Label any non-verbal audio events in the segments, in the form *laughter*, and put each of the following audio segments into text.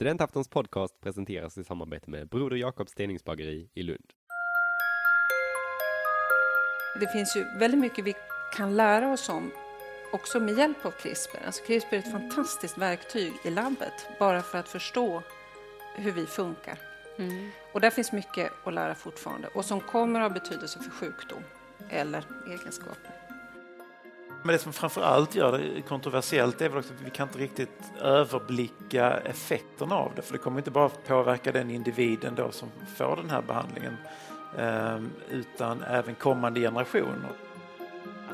Studentaftons podcast presenteras i samarbete med Broder Jakobs steningsbageri i Lund. Det finns ju väldigt mycket vi kan lära oss om också med hjälp av CRISPR. Alltså CRISPR är ett fantastiskt verktyg i labbet bara för att förstå hur vi funkar. Mm. Och där finns mycket att lära fortfarande och som kommer att ha betydelse för sjukdom eller egenskaper. Men det som framför allt gör det kontroversiellt är väl också att vi kan inte riktigt överblicka effekterna av det. För det kommer inte bara påverka den individen då som får den här behandlingen ehm, utan även kommande generationer.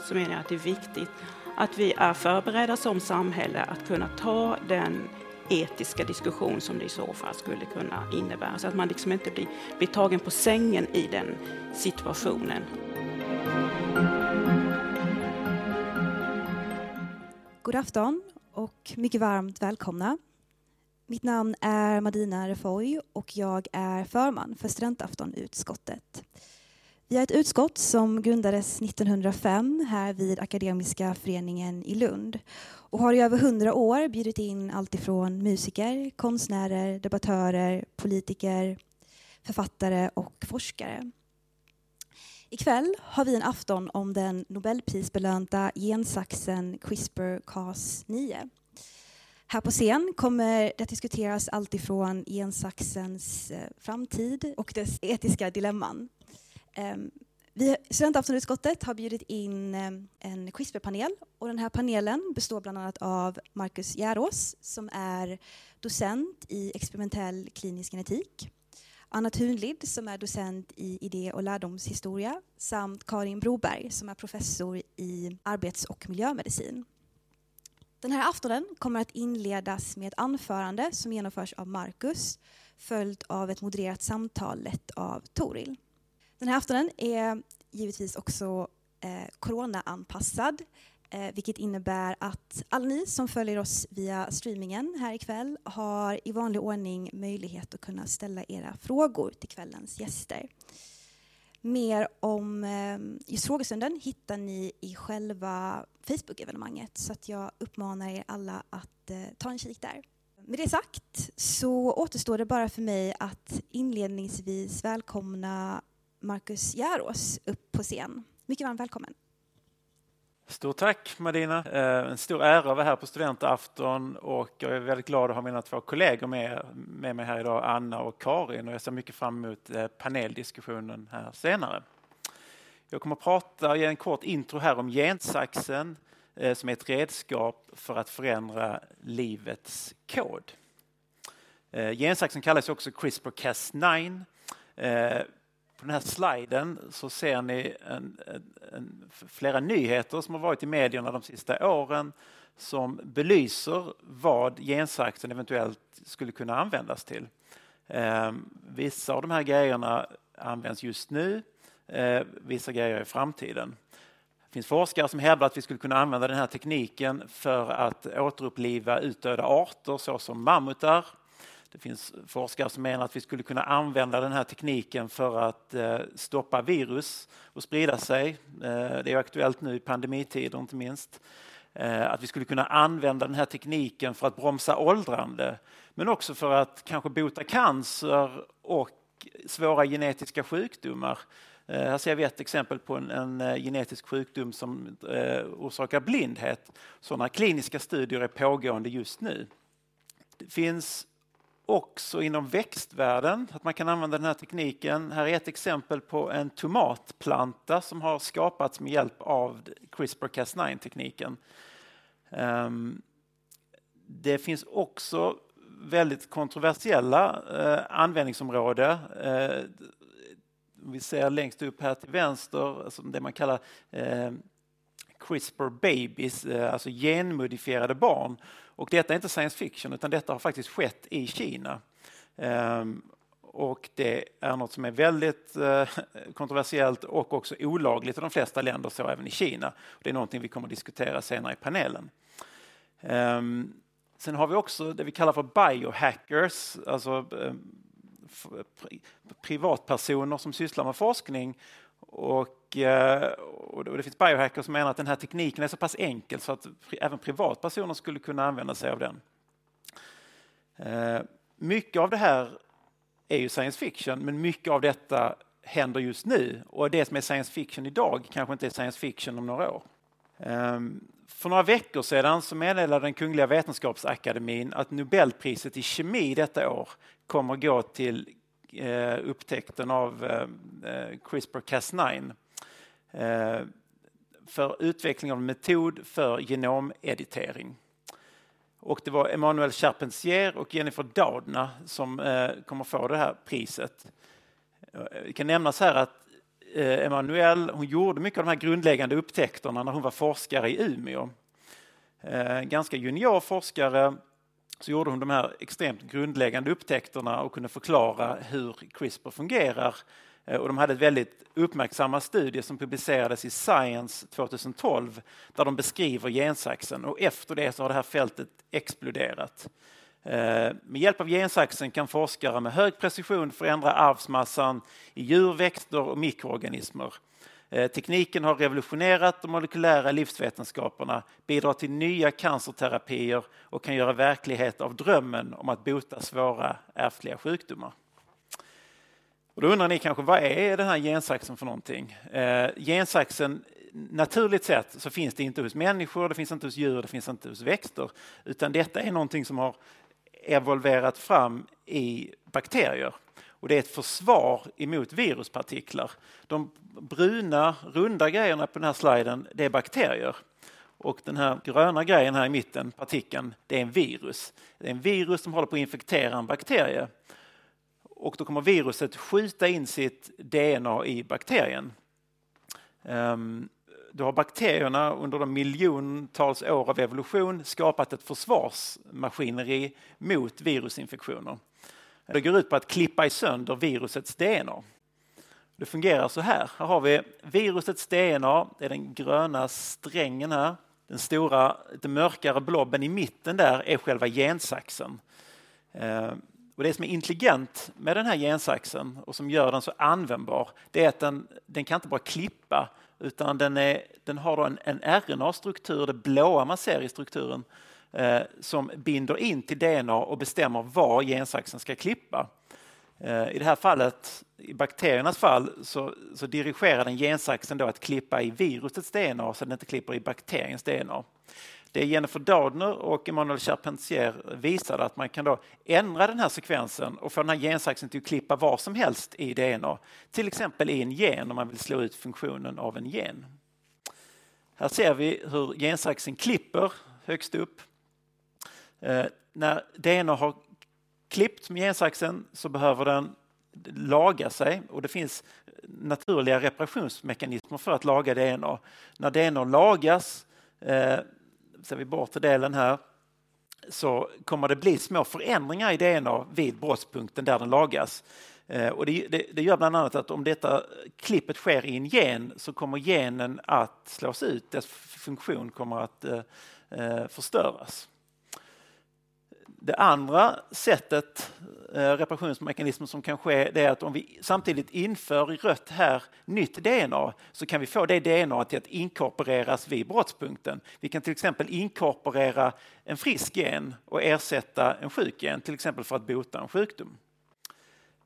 Så menar jag att det är viktigt att vi är förberedda som samhälle att kunna ta den etiska diskussion som det i så fall skulle kunna innebära. Så att man liksom inte blir, blir tagen på sängen i den situationen. God afton och mycket varmt välkomna. Mitt namn är Madina Refoy och jag är förman för Studentaftonutskottet. Vi är ett utskott som grundades 1905 här vid Akademiska föreningen i Lund och har i över hundra år bjudit in alltifrån musiker, konstnärer, debattörer, politiker, författare och forskare. Ikväll har vi en afton om den Nobelprisbelönta gensaxen CRISPR-Cas9. Här på scen kommer det att diskuteras alltifrån gensaxens eh, framtid och dess etiska dilemman. Ehm, vi, Studentaftonutskottet har bjudit in eh, en CRISPR-panel och den här panelen består bland annat av Marcus Järås som är docent i experimentell klinisk genetik Anna Thunlid som är docent i idé och lärdomshistoria samt Karin Broberg som är professor i arbets och miljömedicin. Den här aftonen kommer att inledas med ett anförande som genomförs av Marcus följt av ett modererat samtal lett av Toril. Den här aftonen är givetvis också eh, coronaanpassad Eh, vilket innebär att alla ni som följer oss via streamingen här ikväll har i vanlig ordning möjlighet att kunna ställa era frågor till kvällens gäster. Mer om eh, just frågestunden hittar ni i själva Facebook-evenemanget så att jag uppmanar er alla att eh, ta en kik där. Med det sagt så återstår det bara för mig att inledningsvis välkomna Marcus Järås upp på scen. Mycket varmt välkommen. Stort tack Madina. Eh, en stor ära att vara här på studentafton och jag är väldigt glad att ha mina två kollegor med, med mig här idag, Anna och Karin. Och jag ser mycket fram emot eh, paneldiskussionen här senare. Jag kommer att prata, ge en kort intro här om gensaxen eh, som är ett redskap för att förändra livets kod. Gensaxen kallas också CRISPR-Cas9 på den här sliden så ser ni en, en, en, flera nyheter som har varit i medierna de sista åren som belyser vad gensaxen eventuellt skulle kunna användas till. Eh, vissa av de här grejerna används just nu, eh, vissa grejer i framtiden. Det finns forskare som hävdar att vi skulle kunna använda den här tekniken för att återuppliva utdöda arter såsom mammutar, det finns forskare som menar att vi skulle kunna använda den här tekniken för att eh, stoppa virus och sprida sig. Eh, det är aktuellt nu i pandemitider inte minst. Eh, att vi skulle kunna använda den här tekniken för att bromsa åldrande men också för att kanske bota cancer och svåra genetiska sjukdomar. Här ser vi ett exempel på en, en genetisk sjukdom som orsakar blindhet. Sådana kliniska studier är pågående just nu. Det finns också inom växtvärlden, att man kan använda den här tekniken. Här är ett exempel på en tomatplanta som har skapats med hjälp av CRISPR-Cas9-tekniken. Ehm, det finns också väldigt kontroversiella eh, användningsområden. Eh, vi ser längst upp här till vänster, alltså det man kallar eh, CRISPR babies, eh, alltså genmodifierade barn. Och detta är inte science fiction utan detta har faktiskt skett i Kina. Ehm, och det är något som är väldigt eh, kontroversiellt och också olagligt i de flesta länder, så även i Kina. Det är någonting vi kommer att diskutera senare i panelen. Ehm, sen har vi också det vi kallar för biohackers, alltså ehm, privatpersoner som sysslar med forskning och, eh, och det finns biohackers som menar att den här tekniken är så pass enkel så att även privatpersoner skulle kunna använda sig av den. Eh, mycket av det här är ju science fiction, men mycket av detta händer just nu och det som är science fiction idag kanske inte är science fiction om några år. Ehm, för några veckor sedan så meddelade den Kungliga Vetenskapsakademin att Nobelpriset i kemi detta år kommer gå till Eh, upptäckten av eh, eh CRISPR-Cas9 eh, för utveckling av en metod för genomeditering. Och det var Emmanuel Charpentier och Jennifer Doudna som eh, kommer få det här priset. Det kan nämnas här att eh, Emmanuel hon gjorde mycket av de här grundläggande upptäckterna när hon var forskare i Umeå. Eh, ganska junior forskare så gjorde hon de här extremt grundläggande upptäckterna och kunde förklara hur CRISPR fungerar eh, och de hade ett väldigt uppmärksamma studie som publicerades i Science 2012 där de beskriver gensaxen och efter det så har det här fältet exploderat. Eh, med hjälp av gensaxen kan forskare med hög precision förändra arvsmassan i djur, växter och mikroorganismer. Eh, tekniken har revolutionerat de molekylära livsvetenskaperna, bidrar till nya cancerterapier och kan göra verklighet av drömmen om att bota svåra ärftliga sjukdomar. Och då undrar ni kanske, vad är den här gensaxen för någonting? Eh, gensaxen, naturligt sett så finns det inte hos människor, det finns inte hos djur, det finns inte hos växter, utan detta är någonting som har evolverat fram i bakterier. Och det är ett försvar emot viruspartiklar. De bruna, runda grejerna på den här sliden, det är bakterier. Och den här gröna grejen här i mitten, partikeln, det är en virus. Det är en virus som håller på att infektera en bakterie och då kommer viruset skjuta in sitt DNA i bakterien. Ehm, då har bakterierna under de miljontals år av evolution skapat ett försvarsmaskineri mot virusinfektioner. Det går ut på att klippa i sönder virusets DNA. Det fungerar så här. Här har vi virusets DNA, det är den gröna strängen här. Den stora, lite mörkare blobben i mitten där är själva gensaxen. Eh, och det som är intelligent med den här gensaxen och som gör den så användbar, det är att den, den kan inte bara klippa utan den, är, den har en, en RNA-struktur, det blåa man ser i strukturen, eh, som binder in till DNA och bestämmer var gensaxen ska klippa. Eh, I det här fallet, i bakteriernas fall, så, så dirigerar den gensaxen då att klippa i virusets DNA så den inte klipper i bakteriens DNA. Det Jennifer Doudner och Emmanuel Charpentier visade att man kan då ändra den här sekvensen och få den här gensaxen till att klippa var som helst i DNA. Till exempel i en gen om man vill slå ut funktionen av en gen. Här ser vi hur gensaxen klipper högst upp. Eh, när DNA har klippt med gensaxen så behöver den laga sig och det finns naturliga reparationsmekanismer för att laga DNA. När DNA lagas eh, ser vi bort delen här, så kommer det bli små förändringar i DNA vid brottspunkten där den lagas. Eh, och det, det, det, gör bland annat att om detta klippet sker i en gen så kommer genen att slås ut, dess funktion kommer att eh, eh förstöras. Det andra sättet, eh, reparationsmekanismen som kan ske, det är att om vi samtidigt inför i rött här nytt DNA så kan vi få det DNA till att inkorporeras vid brottspunkten. Vi kan till exempel inkorporera en frisk gen och ersätta en sjuk gen, till exempel för att bota en sjukdom.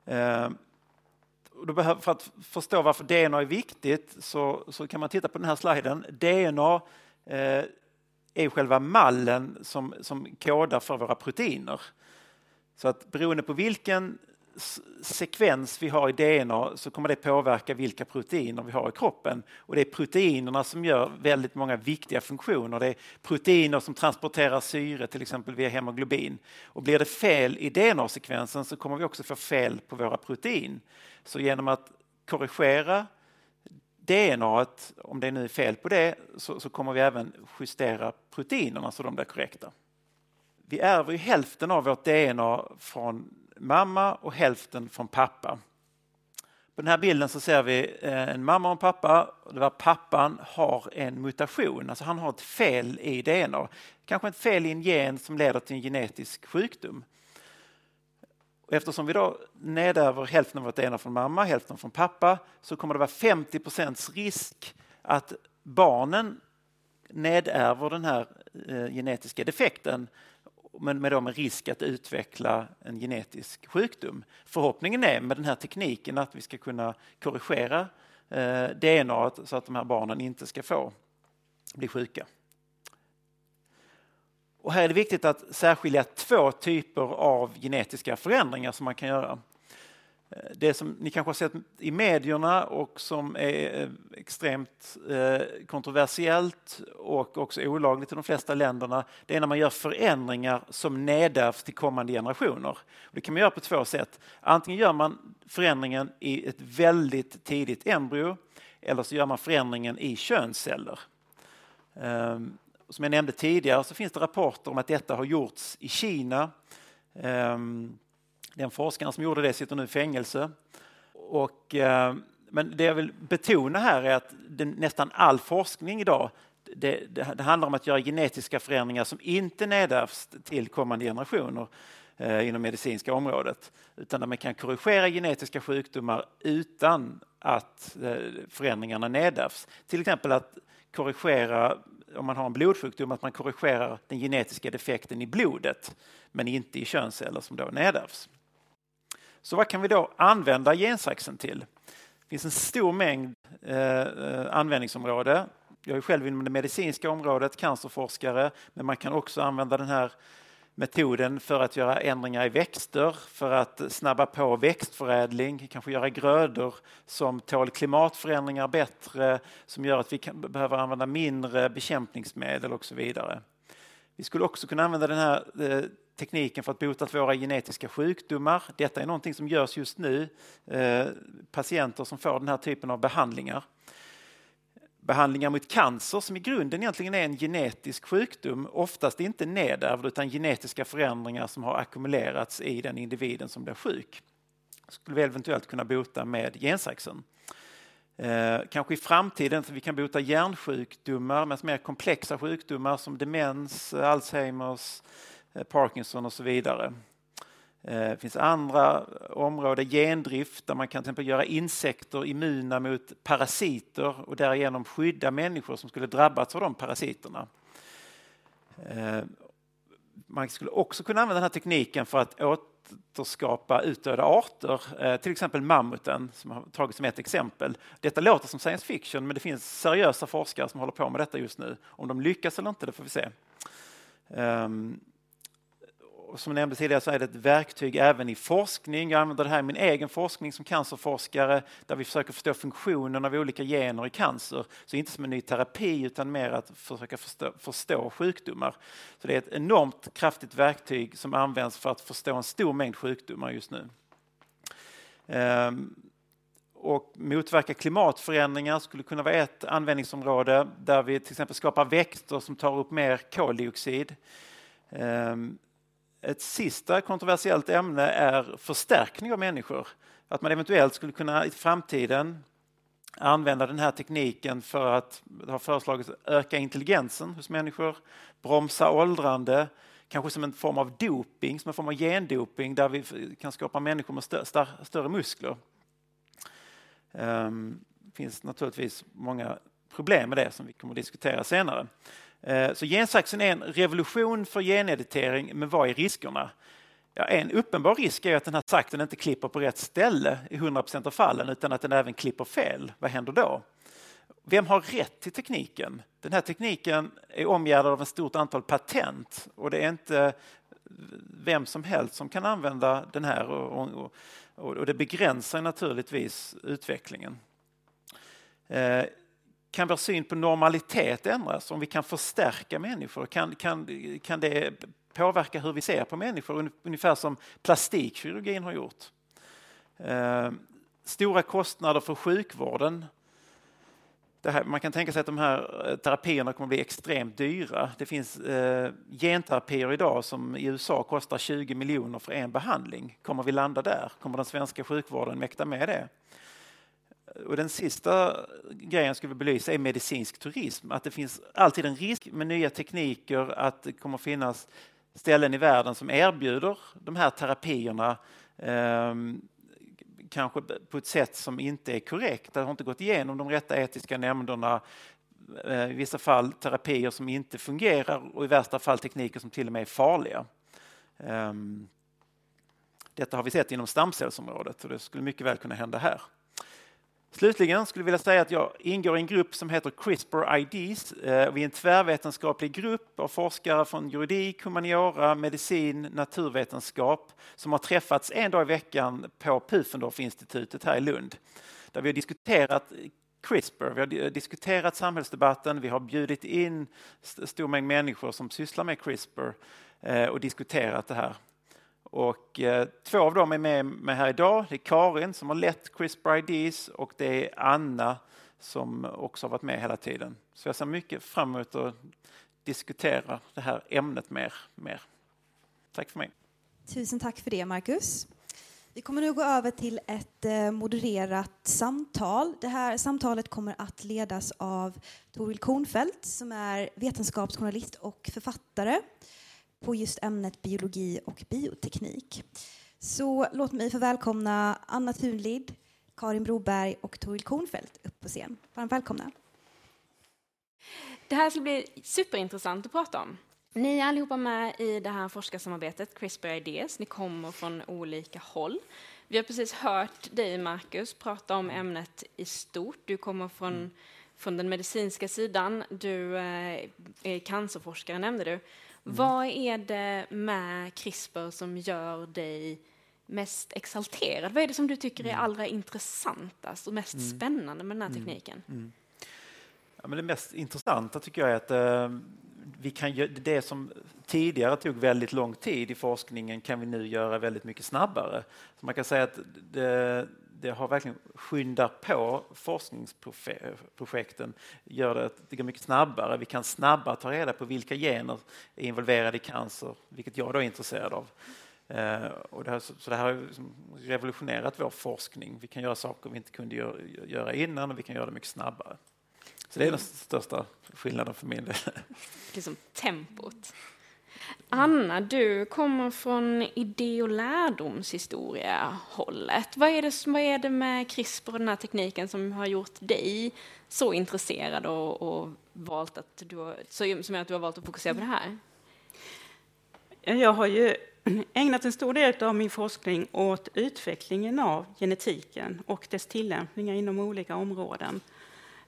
Eh, för att förstå varför DNA är viktigt så, så kan man titta på den här sliden. DNA eh, är själva mallen som, som kodar för våra proteiner. Så att beroende på vilken sekvens vi har i DNA så kommer det påverka vilka proteiner vi har i kroppen. Och det är proteinerna som gör väldigt många viktiga funktioner. Det är proteiner som transporterar syre till exempel via hemoglobin. Och blir det fel i DNA-sekvensen så kommer vi också få fel på våra protein. Så genom att korrigera DNA, om det nu är fel på det, så, så, kommer vi även justera proteinerna så de blir korrekta. Vi ärver ju hälften av vårt DNA från mamma och hälften från pappa. På den här bilden så ser vi eh, en mamma och en pappa. Där pappan har en mutation, alltså han har ett fel i DNA. Kanske ett fel i en gen som leder till en genetisk sjukdom. Eftersom vi då nedärver hälften av vårt DNA från mamma, hälften från pappa, så kommer det vara 50 procents risk att barnen nedärver den här eh, genetiska defekten men med, då med risk att utveckla en genetisk sjukdom. Förhoppningen är med den här tekniken att vi ska kunna korrigera eh, DNA så att de här barnen inte ska få bli sjuka. Och här är det viktigt att särskilja två typer av genetiska förändringar som man kan göra. Det som ni kanske har sett i medierna och som är eh, extremt eh, kontroversiellt och också olagligt i de flesta länderna, det är när man gör förändringar som nedärvs till kommande generationer. Det kan man göra på två sätt. Antingen gör man förändringen i ett väldigt tidigt embryo eller så gör man förändringen i könsceller. Ehm, och som jag nämnde tidigare så finns det rapporter om att detta har gjorts i Kina. Ehm, den forskaren som gjorde det sitter nu i fängelse. Och, ehm, men det jag vill betona här är att det, nästan all forskning idag det, det, det, handlar om att göra genetiska förändringar som inte nedärvs till kommande generationer eh, inom medicinska området. Utan där man kan korrigera genetiska sjukdomar utan att eh, förändringarna nedärvs. Till exempel att korrigera om man har en blodsjukdom att man korrigerar den genetiska defekten i blodet men inte i könsceller som då nedärvs. Så vad kan vi då använda gensaxen till? Det finns en stor mängd eh, användningsområden. Jag är själv inom det medicinska området, cancerforskare, men man kan också använda den här metoden för att göra ändringar i växter, för att snabba på växtförädling, kanske göra grödor som tål klimatförändringar bättre, som gör att vi kan, behöver använda mindre bekämpningsmedel och så vidare. Vi skulle också kunna använda den här eh, tekniken för att bota våra genetiska sjukdomar. Detta är någonting som görs just nu. Eh, patienter som får den här typen av behandlingar behandlingar mot cancer som i grunden egentligen är en genetisk sjukdom, oftast inte nedärvd utan genetiska förändringar som har ackumulerats i den individen som blir sjuk. Skulle vi eventuellt kunna bota med gensaxen. Eh, kanske i framtiden så vi kan bota hjärnsjukdomar, men mer komplexa sjukdomar som demens, Alzheimers, eh, Parkinson och så vidare. Det finns andra områden, gendrift, där man kan till exempel göra insekter immuna mot parasiter och därigenom skydda människor som skulle drabbats av de parasiterna. Eh, man skulle också kunna använda den här tekniken för att återskapa utdöda arter, eh, till exempel mammuten som har tagits som ett exempel. Detta låter som science fiction men det finns seriösa forskare som håller på med detta just nu. Om de lyckas eller inte, det får vi se. Ehm, som jag nämnde tidigare så är det ett verktyg även i forskning. Jag använder det här i min egen forskning som cancerforskare där vi försöker förstå funktionen av olika gener i cancer. Så inte som en ny terapi utan mer att försöka förstå, förstå sjukdomar. Så det är ett enormt kraftigt verktyg som används för att förstå en stor mängd sjukdomar just nu. Ehm, och motverka klimatförändringar skulle kunna vara ett användningsområde där vi till exempel skapar växter som tar upp mer koldioxid. Ehm, ett sista kontroversiellt ämne är förstärkning av människor. Att man eventuellt skulle kunna i framtiden använda den här tekniken för att, det har föreslagits, öka intelligensen hos människor, bromsa åldrande, kanske som en form av doping, som en form av gendoping där vi kan skapa människor med stö större muskler. Det um, finns naturligtvis många problem med det som vi kommer att diskutera senare. Eh, så gensaxen är en revolution för geneditering, men vad är riskerna? Ja, en uppenbar risk är att den här saxen inte klipper på rätt ställe i 100% av fallen utan att den även klipper fel. Vad händer då? Vem har rätt till tekniken? Den här tekniken är omgärdad av ett stort antal patent och det är inte vem som helst som kan använda den här och, och, och det begränsar naturligtvis utvecklingen. Eh, kan vår syn på normalitet ändras? Om vi kan förstärka människor, kan, kan, kan det påverka hur vi ser på människor? Ungefär som plastikkirurgin har gjort. Eh, stora kostnader för sjukvården. Här, man kan tänka sig att de här eh, terapierna kommer att bli extremt dyra. Det finns eh, genterapier idag som i USA kostar 20 miljoner för en behandling. Kommer vi landa där? Kommer den svenska sjukvården mäkta med det? Och den sista grejen jag skulle belysa är medicinsk turism. Att det finns alltid en risk med nya tekniker att det kommer finnas ställen i världen som erbjuder de här terapierna eh, kanske på ett sätt som inte är korrekt. Det har inte gått igenom de rätta etiska nämnderna. Eh, I vissa fall terapier som inte fungerar och i värsta fall tekniker som till och med är farliga. Eh, detta har vi sett inom stamcellsområdet och det skulle mycket väl kunna hända här. Slutligen skulle jag vilja säga att jag ingår i en grupp som heter CRISPR IDs. Eh, vi är en tvärvetenskaplig grupp av forskare från juridik, humaniora, medicin, naturvetenskap som har träffats en dag i veckan på Pufendorf-institutet här i Lund. Där vi har diskuterat CRISPR, vi har diskuterat samhällsdebatten, vi har bjudit in stor mängd människor som sysslar med CRISPR eh, och diskuterat det här. Och eh, två av dem är med mig här idag. Det är Karin som har lett CRISPR IDs och det är Anna som också har varit med hela tiden. Så jag ser mycket fram emot att diskutera det här ämnet mer. mer. Tack för mig. Tusen tack för det, Marcus. Vi kommer nu gå över till ett eh, modererat samtal. Det här samtalet kommer att ledas av Toril Kornfeldt som är vetenskapsjournalist och författare på just ämnet biologi och bioteknik. Så låt mig få välkomna Anna Thunlid, Karin Broberg och Toril Kornfeldt upp på scen. Varmt välkomna. Det här ska bli superintressant att prata om. Ni är allihopa med i det här forskarsamarbetet CRISPR Ideas. Ni kommer från olika håll. Vi har precis hört dig, Marcus, prata om ämnet i stort. Du kommer från, mm. från den medicinska sidan. Du eh, är cancerforskare, nämnde du. Mm. Vad är det med CRISPR som gör dig mest exalterad? Vad är det som du tycker är mm. allra intressantast och mest mm. spännande med den här mm. tekniken? Mm. Ja, men det mest intressanta tycker jag är att eh, vi kan det som tidigare tog väldigt lång tid i forskningen kan vi nu göra väldigt mycket snabbare. Så man kan säga att det, det har verkligen skyndat på forskningsprojekten, gör det att det går mycket snabbare. Vi kan snabbare ta reda på vilka gener är involverade i cancer, vilket jag då är intresserad av. Eh, och det här, så det här har liksom revolutionerat vår forskning. Vi kan göra saker vi inte kunde göra innan och vi kan göra det mycket snabbare. Så det är den största skillnaden för min del. Liksom tempot. Anna, du kommer från idé och lärdomshistoria-hållet. Vad är, det, vad är det med CRISPR och den här tekniken som har gjort dig så intresserad och, och valt att du, som gör att du har valt att fokusera på det här? Jag har ju ägnat en stor del av min forskning åt utvecklingen av genetiken och dess tillämpningar inom olika områden.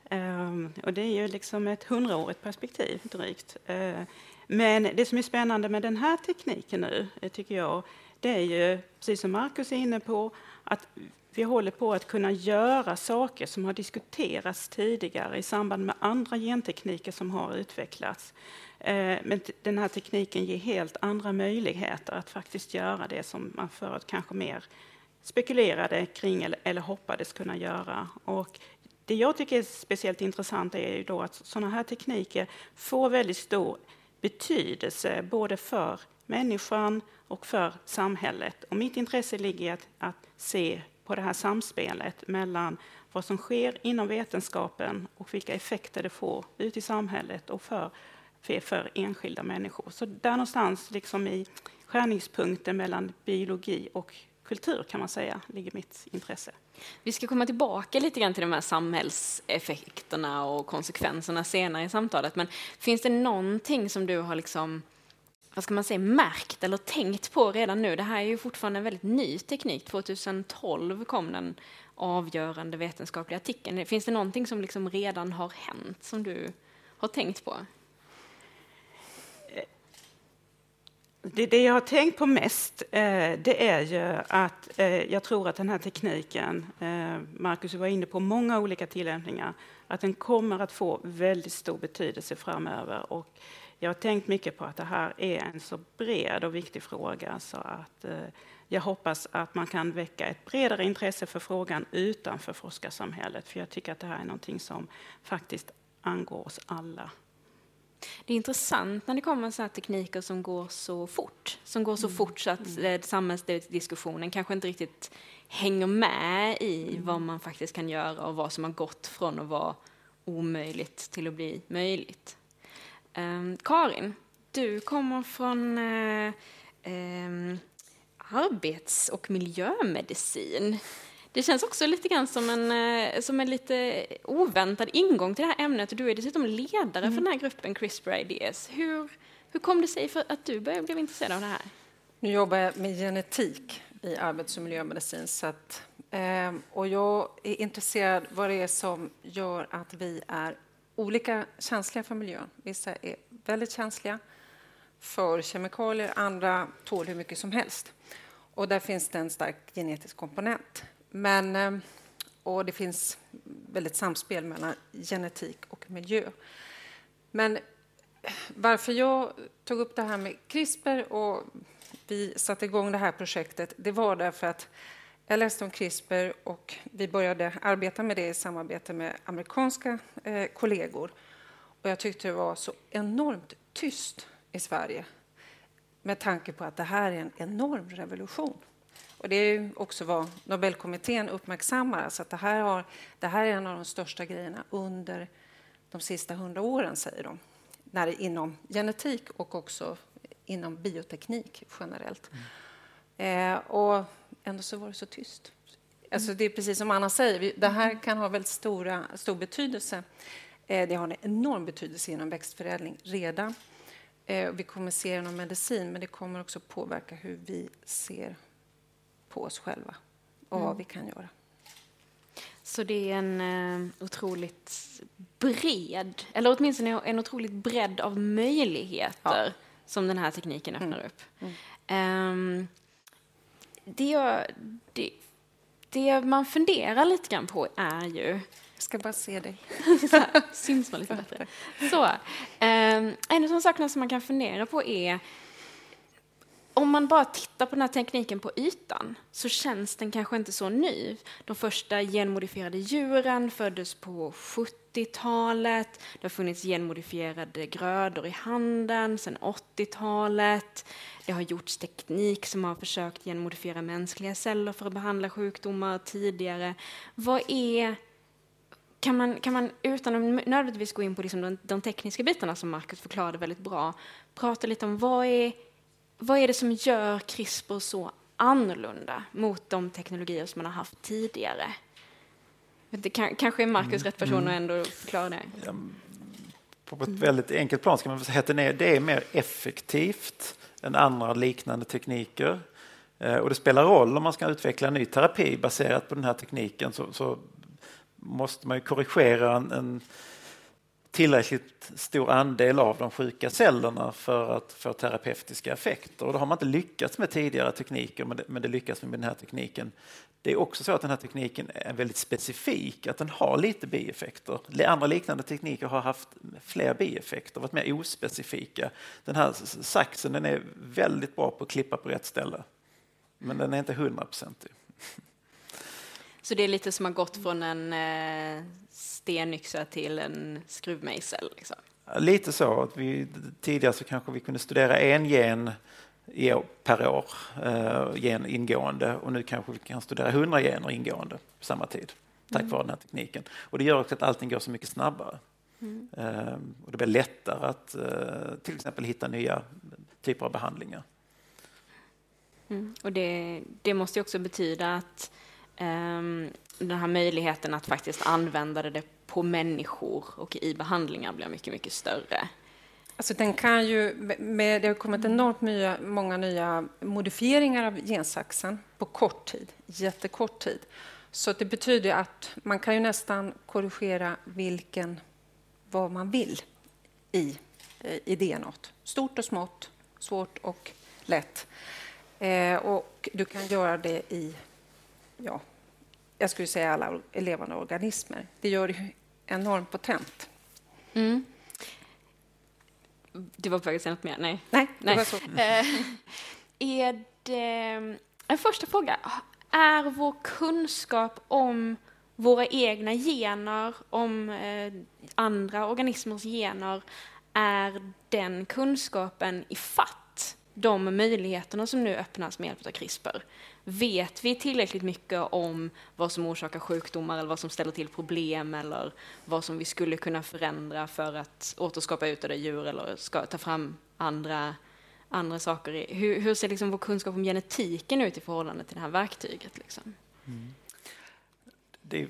Ehm, och det är ju liksom ett hundraårigt perspektiv drygt. Eh, men det som är spännande med den här tekniken nu, eh, tycker jag, det är ju, precis som Markus är inne på, att vi håller på att kunna göra saker som har diskuterats tidigare i samband med andra gentekniker som har utvecklats. Eh, men den här tekniken ger helt andra möjligheter att faktiskt göra det som man förut kanske mer spekulerade kring eller, eller hoppades kunna göra. Och det jag tycker är speciellt intressant är ju då att sådana här tekniker får väldigt stor betydelse både för människan och för samhället. Och mitt intresse ligger i att, att se på det här samspelet mellan vad som sker inom vetenskapen och vilka effekter det får ut i samhället och för, för, för enskilda människor. Så där någonstans, liksom i skärningspunkten mellan biologi och kultur kan man säga, ligger mitt intresse. Vi ska komma tillbaka lite grann till de här samhällseffekterna och konsekvenserna senare i samtalet. Men finns det någonting som du har liksom, vad ska man säga, märkt eller tänkt på redan nu? Det här är ju fortfarande en väldigt ny teknik. 2012 kom den avgörande vetenskapliga artikeln. Finns det någonting som liksom redan har hänt som du har tänkt på? Det, det, jag har tänkt på mest eh, det är ju att eh, jag tror att den här tekniken, eh, Marcus var inne på många olika tillämpningar, att den kommer att få väldigt stor betydelse framöver. Och jag har tänkt mycket på att det här är en så bred och viktig fråga så att eh, jag hoppas att man kan väcka ett bredare intresse för frågan utanför forskarsamhället. För jag tycker att det här är någonting som faktiskt angår oss alla. Det är intressant när det kommer så tekniker som går så fort, som går så mm. fort så att mm. Eh, samhällsdiskussionen kanske inte riktigt hänger med i mm. vad man faktiskt kan göra och vad som har gått från att vara omöjligt till att bli möjligt. Um, Karin, du kommer från uh, um, arbets och miljömedicin. Det känns också lite grann som en, eh, som en lite oväntad ingång till det här ämnet. Du är dessutom ledare mm. för den här gruppen CRISPR Ideas. Hur, hur kom det sig för att du blev intresserad av det här? Nu jobbar jag med genetik i arbets och miljömedicin. Så att, eh, och jag är intresserad vad det är som gör att vi är olika känsliga för miljön. Vissa är väldigt känsliga för kemikalier, andra tål hur mycket som helst. Och där finns det en stark genetisk komponent. Men, ehm, och det finns väldigt samspel mellan genetik och miljö. Men varför jag tog upp det här med CRISPR och vi satte igång det här projektet, det var därför att jag läste om CRISPR och vi började arbeta med det i samarbete med amerikanska eh, kollegor. Och jag tyckte det var så enormt tyst i Sverige med tanke på att det här är en enorm revolution. Och det är också vad Nobelkommittén uppmärksammar, att det här, har, det här är en av de största grejerna under de sista hundra åren, säger de, när det, inom genetik och också inom bioteknik generellt. Mm. Eh, och ändå så var det så tyst. Alltså det är precis som Anna säger, det här kan ha väldigt stora, stor betydelse. Eh, det har en enorm betydelse inom växtförädling redan. Eh, vi kommer se det inom medicin, men det kommer också påverka hur vi ser på oss själva och mm. vad vi kan göra. Så det är en uh, otroligt bred, eller åtminstone en otroligt bredd av möjligheter ja. som den här tekniken öppnar mm. upp. Mm. Um, det, jag, det, det man funderar lite grann på är ju... Jag ska bara se dig. *laughs* syns man lite bättre. Så, um, en av de sakerna som man kan fundera på är om man bara tittar på den här tekniken på ytan så känns den kanske inte så ny. De första genmodifierade djuren föddes på 70-talet. Det har funnits genmodifierade grödor i handeln sedan 80-talet. Det har gjorts teknik som har försökt genmodifiera mänskliga celler för att behandla sjukdomar tidigare. Vad är kan man, kan man utan att nödvändigtvis gå in på liksom de, de tekniska bitarna som Marcus förklarade väldigt bra, prata lite om vad är vad är det som gör CRISPR så annorlunda mot de teknologier som man har haft tidigare? Det kan, kanske är Marcus mm. rätt person mm. att ändå förklara det. Ja, på ett väldigt enkelt plan ska man säga att det är mer effektivt än andra liknande tekniker. Eh, och det spelar roll om man ska utveckla en ny terapi baserat på den här tekniken så, så måste man ju korrigera en, en tillräckligt stor andel av de sjuka cellerna för att få terapeutiska effekter. Och det har man inte lyckats med tidigare tekniker, men det, men det lyckas med den här tekniken. Det är också så att den här tekniken är väldigt specifik, att den har lite bieffekter. Andra liknande tekniker har haft fler bieffekter, varit mer ospecifika. Den här saxen den är väldigt bra på att klippa på rätt ställe, men den är inte hundraprocentig. Så det är lite som har gått från en eh, stenyxa till en skruvmejsel? Liksom. Lite så. Att vi, tidigare så kanske vi kunde studera en gen per år, eh, gen ingående, och nu kanske vi kan studera hundra gener ingående på samma tid, tack mm. vare den här tekniken. Och det gör också att allting går så mycket snabbare. Mm. Eh, och det blir lättare att eh, till exempel hitta nya typer av behandlingar. Mm. Och det, det måste också betyda att Ehm, den här möjligheten att faktiskt använda det på människor och i behandlingar blir mycket, mycket större. Alltså den kan ju, med, det har kommit enormt nya, många nya modifieringar av gensaxen på kort tid, jättekort tid. Så det betyder att man kan ju nästan korrigera vilken, vad man vill i, eh, i DNA. Stort och smått, svårt och lätt. Eh, och du kan göra det i ja, jag skulle säga alla levande organismer. Det gör det enormt potent. Mm. Du var på väg att säga något mer? Nej. Nej, Nej. var så. *laughs* Eh, är det, en första fråga. Är vår kunskap om våra egna gener, om eh, andra organismers gener, är den kunskapen i fatt de möjligheterna som nu öppnas med hjälp av CRISPR? Vet vi tillräckligt mycket om vad som orsakar sjukdomar eller vad som ställer till problem eller vad som vi skulle kunna förändra för att återskapa utdöda djur eller ska ta fram andra, andra saker? Hur, hur ser liksom vår kunskap om genetiken ut i förhållande till det här verktyget? Liksom? Mm. Det,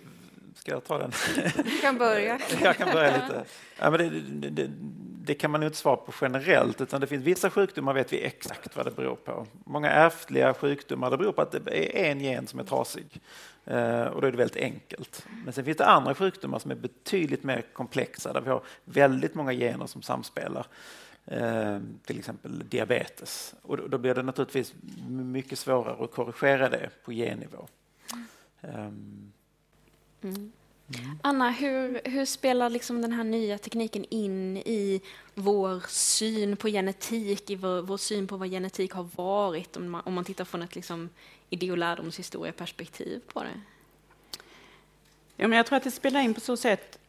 ska jag ta den? Du kan börja. *laughs* jag kan börja lite. Ja, men det, det, det kan man inte svara på generellt, utan det finns vissa sjukdomar vet vi exakt vad det beror på. Många ärftliga sjukdomar det beror på att det är en gen som är trasig. Eh, och då är det väldigt enkelt. Men sen finns det andra sjukdomar som är betydligt mer komplexa, där vi har väldigt många gener som samspelar. Eh, till exempel diabetes. Och då blir det naturligtvis mycket svårare att korrigera det på gennivå. Mm. Mm. Anna, hur, hur spelar liksom den här nya tekniken in i vår syn på genetik, i vår, vår syn på vad genetik har varit, om man, om man tittar från ett liksom idé och lärdomshistorieperspektiv på det? Ja, men jag tror att det spelar in på så sätt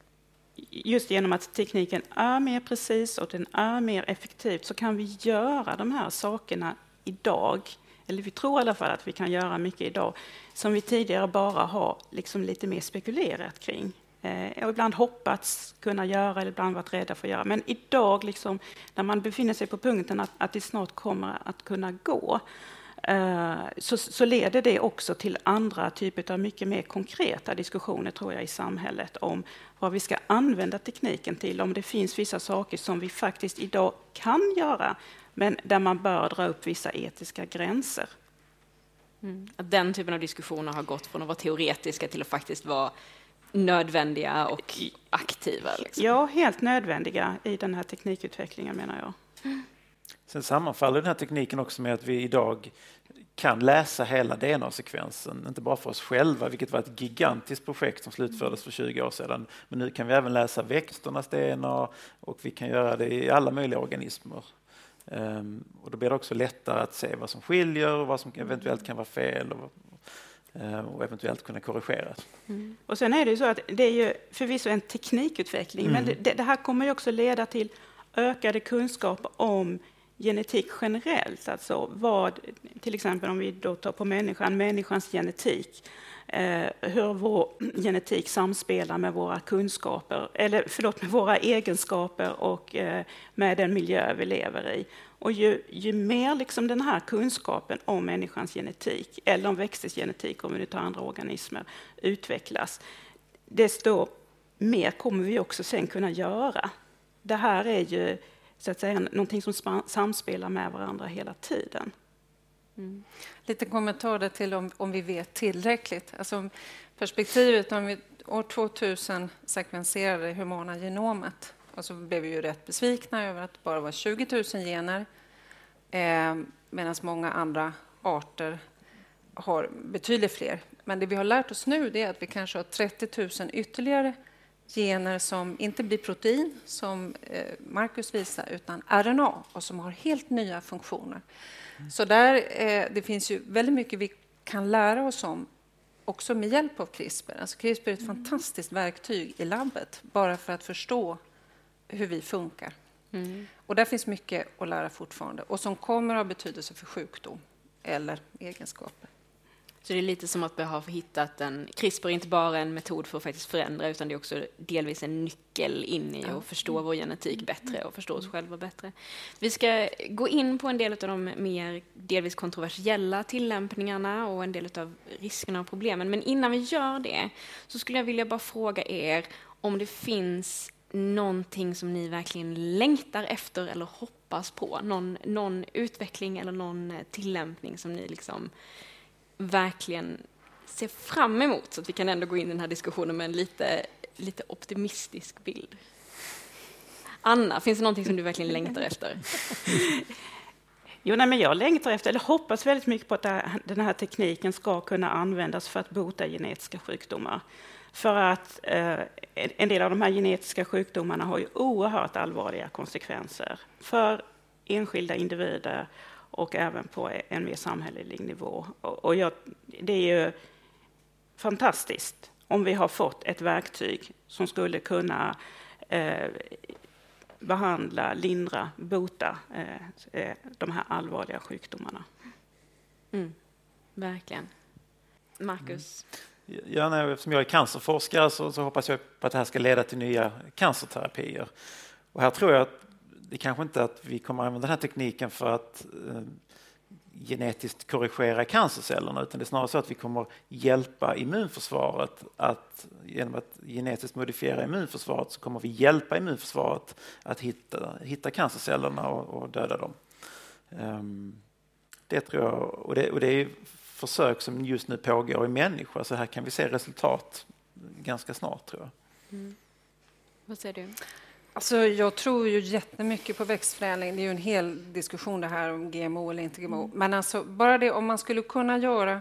just genom att tekniken är mer precis och den är mer effektiv så kan vi göra de här sakerna idag. Eller vi tror i alla fall att vi kan göra mycket idag som vi tidigare bara har liksom lite mer spekulerat kring. Eh, och ibland hoppats kunna göra eller ibland varit rädda för att göra. Men idag, liksom, när man befinner sig på punkten att, att det snart kommer att kunna gå, Eh, så, så, leder det också till andra typer av mycket mer konkreta diskussioner tror jag i samhället om vad vi ska använda tekniken till, om det finns vissa saker som vi faktiskt idag kan göra men där man bör dra upp vissa etiska gränser. Mm. Att den typen av diskussioner har gått från att vara teoretiska till att faktiskt vara nödvändiga och aktiva? Liksom. Ja, helt nödvändiga i den här teknikutvecklingen menar jag. Sen sammanfaller den här tekniken också med att vi idag kan läsa hela DNA-sekvensen, inte bara för oss själva, vilket var ett gigantiskt projekt som slutfördes för 20 år sedan. Men nu kan vi även läsa växternas DNA och vi kan göra det i alla möjliga organismer. Um, och då blir det också lättare att se vad som skiljer och vad som eventuellt kan vara fel och, uh, och eventuellt kunna korrigeras. Mm. Och sen är det ju så att det är ju förvisso en teknikutveckling, mm. men det, det här kommer ju också leda till ökade kunskaper om genetik generellt, alltså vad, till exempel om vi då tar på människan, människans genetik, Eh, hur vår genetik samspelar med våra kunskaper, eller förlåt, med våra egenskaper och eh, med den miljö vi lever i. Och ju, ju mer liksom den här kunskapen om människans genetik, eller om växters genetik, om vi nu tar andra organismer, utvecklas, desto mer kommer vi också sen kunna göra. Det här är ju så att säga, någonting som samspelar med varandra hela tiden. Mm. Lite kommentarer till om, om vi vet tillräckligt. Alltså, perspektivet om vi år 2000 sekvenserade det humana genomet och så blev vi ju rätt besvikna över att det bara var 20 000 gener eh, medan många andra arter har betydligt fler. Men det vi har lärt oss nu är att vi kanske har 30 000 ytterligare gener som inte blir protein, som eh, Marcus visar, utan RNA och som har helt nya funktioner. Så där, eh, det finns ju väldigt mycket vi kan lära oss om också med hjälp av CRISPR. Alltså CRISPR är ett mm. fantastiskt verktyg i labbet bara för att förstå hur vi funkar. Mm. Och där finns mycket att lära fortfarande och som kommer att ha betydelse för sjukdom eller egenskaper. Så det är lite som att vi har hittat en... CRISPR är inte bara en metod för att faktiskt förändra utan det är också delvis en nyckel in i att förstå vår genetik bättre och förstå oss själva bättre. Vi ska gå in på en del av de mer delvis kontroversiella tillämpningarna och en del av riskerna och problemen. Men innan vi gör det så skulle jag vilja bara fråga er om det finns någonting som ni verkligen längtar efter eller hoppas på? Någon, någon utveckling eller någon tillämpning som ni liksom verkligen ser fram emot så att vi kan ändå gå in i den här diskussionen med en lite, lite optimistisk bild. Anna, finns det någonting som du verkligen längtar efter? *laughs* Jo, nej, men jag längtar efter, eller hoppas väldigt mycket på att den här tekniken ska kunna användas för att bota genetiska sjukdomar. För att eh, en del av de här genetiska sjukdomarna har ju oerhört allvarliga konsekvenser för enskilda individer och även på en mer samhällelig nivå. Och jag, det är ju fantastiskt om vi har fått ett verktyg som skulle kunna eh, behandla, lindra, bota eh, eh de här allvarliga sjukdomarna. Mm, verkligen. Marcus? Mm. Ja, nej, eftersom jag är cancerforskare så, så, hoppas jag på att det här ska leda till nya cancerterapier. Och här tror jag att det kanske inte att vi kommer att använda den här tekniken för att eh, genetiskt korrigera cancercellerna utan det är snarare så att vi kommer hjälpa immunförsvaret att genom att genetiskt modifiera immunförsvaret så kommer vi hjälpa immunförsvaret att hitta, hitta cancercellerna och, och döda dem. Um, det tror jag, och det, och det är försök som just nu pågår i människor, så här kan vi se resultat ganska snart tror jag. Mm. Vad säger du? Alltså, jag tror ju jättemycket på växtförädling. Det är ju en hel diskussion det här om GMO eller inte GMO. Mm. Men alltså, bara det om man skulle kunna göra,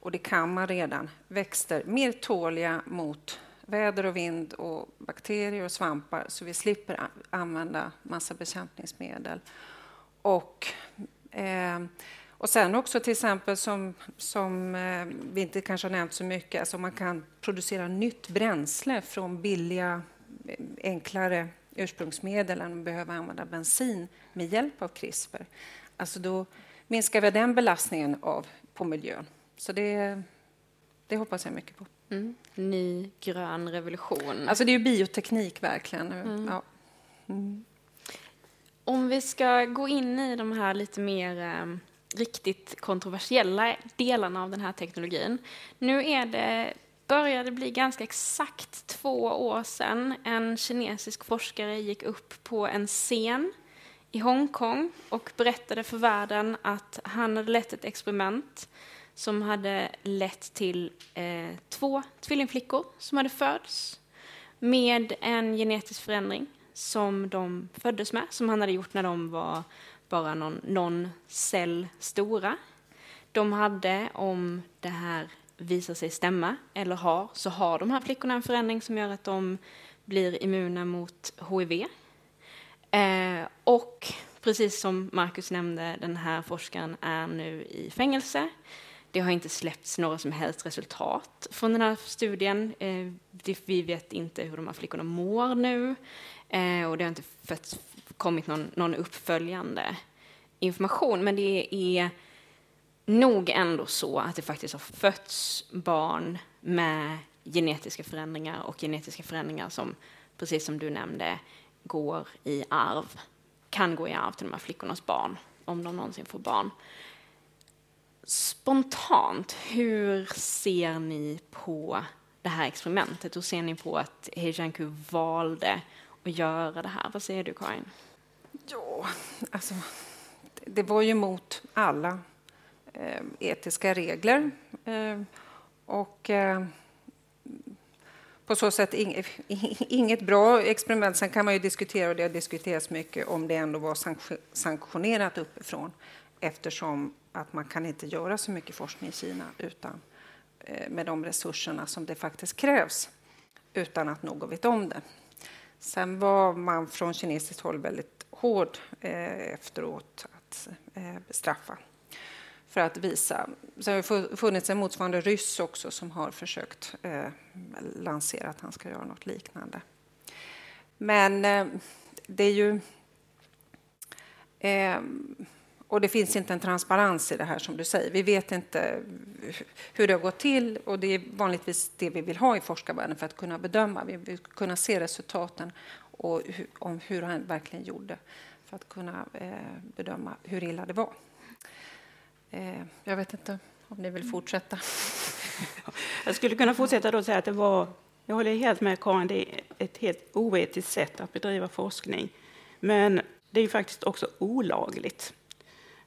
och det kan man redan, växter mer tåliga mot väder och vind och bakterier och svampar så vi slipper använda massa bekämpningsmedel. Och, eh, och sen också till exempel som, som eh, vi inte kanske har nämnt så mycket, alltså man kan producera nytt bränsle från billiga, eh, enklare ursprungsmedel än att behöva använda bensin med hjälp av CRISPR. Alltså då minskar vi den belastningen av, på miljön. Så det, det hoppas jag mycket på. Mm. Ny grön revolution. Alltså det är ju bioteknik verkligen. Mm. Ja. Mm. Om vi ska gå in i de här lite mer eh, riktigt kontroversiella delarna av den här teknologin. Nu är det började bli ganska exakt två år sedan en kinesisk forskare gick upp på en scen i Hongkong och berättade för världen att han hade lett ett experiment som hade lett till eh, två tvillingflickor som hade fötts med en genetisk förändring som de föddes med, som han hade gjort när de var bara någon, någon cell stora. De hade, om det här visar sig stämma, eller har, så har de här flickorna en förändring som gör att de blir immuna mot HIV. Eh, och precis som Marcus nämnde, den här forskaren är nu i fängelse. Det har inte släppts några som helst resultat från den här studien. Eh, vi vet inte hur de här flickorna mår nu eh, och det har inte kommit någon, någon uppföljande information. Men det är nog ändå så att det faktiskt har fötts barn med genetiska förändringar och genetiska förändringar som, precis som du nämnde, går i arv, kan gå i arv till de här flickornas barn, om de någonsin får barn. Spontant, hur ser ni på det här experimentet? Hur ser ni på att Hejanku valde att göra det här? Vad säger du, Karin? Ja, alltså, det var ju mot alla Eh, etiska regler. Eh, och eh, på så sätt *laughs* inget bra experiment. Sen kan man ju diskutera, och det har diskuterats mycket, om det ändå var sanktionerat uppifrån eftersom att man kan inte göra så mycket forskning i Kina utan med de resurserna som det faktiskt krävs utan att någon vet om det. Sen var man från kinesiskt håll väldigt hård efteråt att bestraffa för att visa. Så det har funnits en motsvarande ryss också som har försökt eh, lansera att han ska göra något liknande. Men eh, det är ju... Eh, och det finns inte en transparens i det här som du säger. Vi vet inte hur det har gått till och det är vanligtvis det vi vill ha i forskarvärlden för att kunna bedöma. Vi vill kunna se resultaten och hur, om hur han verkligen gjorde för att kunna eh, bedöma hur illa det var. Eh, jag vet inte om ni vill fortsätta. *laughs* Jag skulle kunna fortsätta då och säga att det var, jag håller helt med Karin, det är ett helt oetiskt sätt att bedriva forskning. Men det är ju faktiskt också olagligt.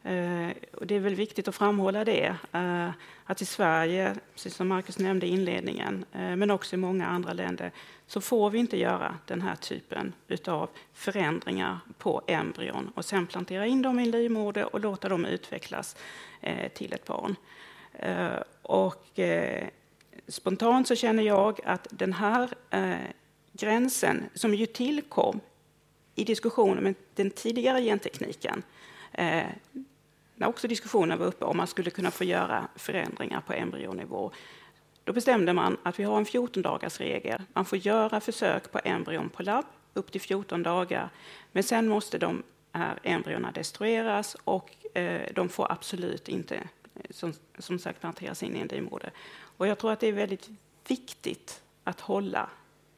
Eh, och det är väl viktigt att framhålla det, eh, att i Sverige, precis som Marcus nämnde i inledningen, men också i många andra länder, så får vi inte göra den här typen av förändringar på embryon och sen plantera in dem i en livmoder och låta dem utvecklas Eh, till ett barn. Eh, och eh, spontant så känner jag att den här eh, gränsen, som ju tillkom i diskussionen med den tidigare gentekniken, eh, när också diskussionen var uppe om man skulle kunna få göra förändringar på embryonivå, då bestämde man att vi har en 14 dagars regel. Man får göra försök på embryon på labb upp till 14 dagar, men sen måste de här embryona destrueras och Eh, de får absolut inte, eh, som, som sagt, planteras in i en livmoder. Och jag tror att det är väldigt viktigt att hålla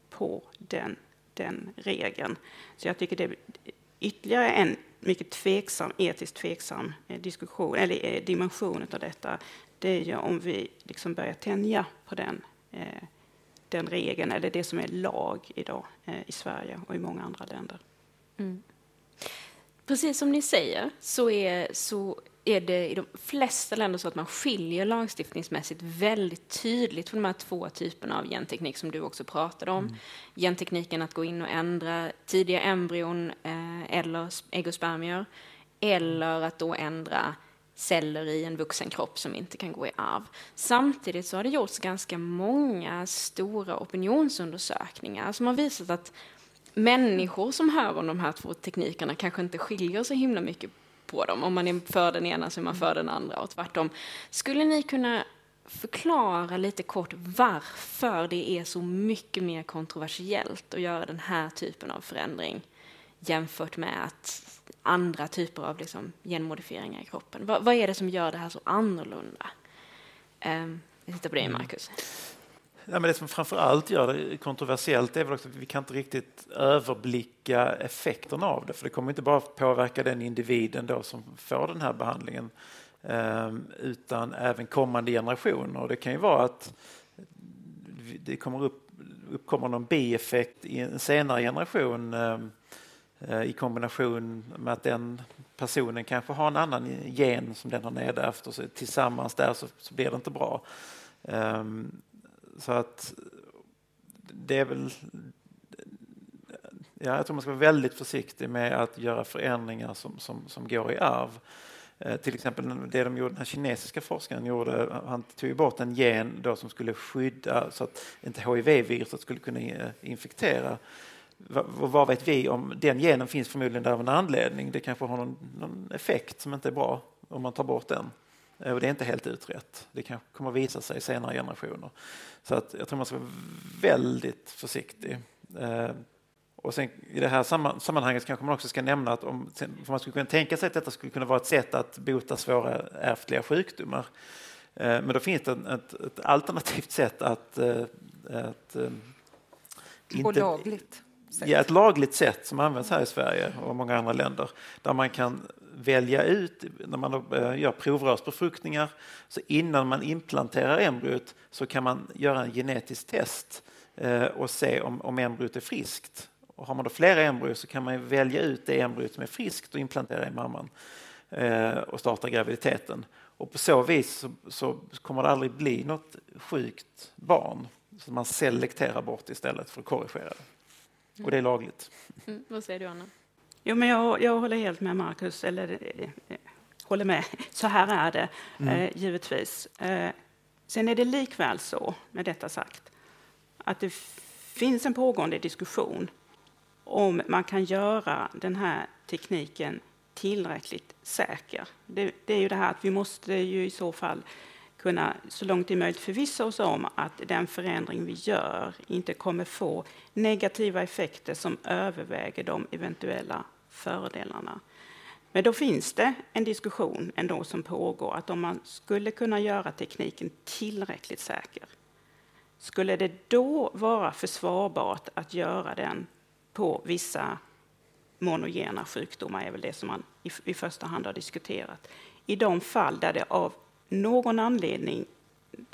på den, den regeln. Så jag tycker det är ytterligare en mycket tveksam, etiskt tveksam eh, diskussion, eller eh, dimension av detta, det är ju om vi liksom börjar tänja på den, eh, den regeln, eller det som är lag idag i Sverige och i många andra länder. Mm. Precis som ni säger så är, så är det i de flesta länder så att man skiljer lagstiftningsmässigt väldigt tydligt från de här två typerna av genteknik som du också pratade om. Mm. Gentekniken att gå in och ändra tidiga embryon eh, eller ägg och spermier eller att då ändra celler i en vuxen kropp som inte kan gå i arv. Samtidigt så har det gjorts ganska många stora opinionsundersökningar som har visat att människor som hör om de här två teknikerna kanske inte skiljer så himla mycket på dem. Om man är för den ena så är man för den andra och tvärtom. Skulle ni kunna förklara lite kort varför det är så mycket mer kontroversiellt att göra den här typen av förändring jämfört med att andra typer av liksom genmodifieringar i kroppen? Vad, vad, är det som gör det här så annorlunda? Um, jag tittar på dig, mm. Marcus. Ja, men det som framför allt gör det kontroversiellt är väl också att vi kan inte riktigt överblicka effekterna av det. För det kommer inte bara påverka den individen då som får den här behandlingen ehm, utan även kommande generationer. Och det kan ju vara att det kommer upp, uppkommer någon bieffekt i en senare generation ehm, eh, Eh, i kombination med att den personen kanske har en annan gen som den har nedärvt och så tillsammans där så, så blir det inte bra. Um, så att det är väl... Ja, jag tror man ska vara väldigt försiktig med att göra förändringar som, som, som går i arv. Uh, till exempel det de gjorde, den här kinesiska forskaren gjorde, han tog bort en gen då som skulle skydda så att inte HIV-viruset skulle kunna eh, infektera infektera. vad vet vi om den genen finns förmodligen där av en anledning. Det kanske har någon, någon effekt som inte är bra om man tar bort den. Eh, och det är inte helt utrett. Det kanske kommer att visa sig i senare generationer. Så att jag tror man ska vara väldigt försiktig. Eh, och sen, I det här sammanhanget kanske man också ska nämna att om, för man skulle kunna tänka sig att detta skulle kunna vara ett sätt att bota svåra ärftliga sjukdomar. Eh, men då finns det ett, ett alternativt sätt att... att inte, och lagligt? Sätt. Ja, ett lagligt sätt som används här i Sverige och många andra länder där man kan välja ut, när man eh, gör provrörsbefruktningar, så innan man implanterar embryot så kan man göra en genetisk test eh, och se om, om embryot är friskt. Och har man då flera embryon så kan man välja ut det embryot som är friskt och implantera i mamman eh, och starta graviditeten. Och på så vis så, så kommer det aldrig bli något sjukt barn. Så man selekterar bort istället för att korrigera det. Och det är lagligt. Mm, vad säger du, Anna? Jo, men jag, jag håller helt med Marcus, eller eh, håller med. Så här är det mm. eh, givetvis. Eh, sen är det likväl så, med detta sagt, att det finns en pågående diskussion om man kan göra den här tekniken tillräckligt säker. Det, det, är ju det här att vi måste ju i så fall kunna så långt det är möjligt förvissa oss om att den förändring vi gör inte kommer få negativa effekter som överväger de eventuella fördelarna. Men då finns det en diskussion ändå som pågår att om man skulle kunna göra tekniken tillräckligt säker, skulle det då vara försvarbart att göra den på vissa monogena sjukdomar, är väl det som man i, i första hand har diskuterat. I de fall där det av någon anledning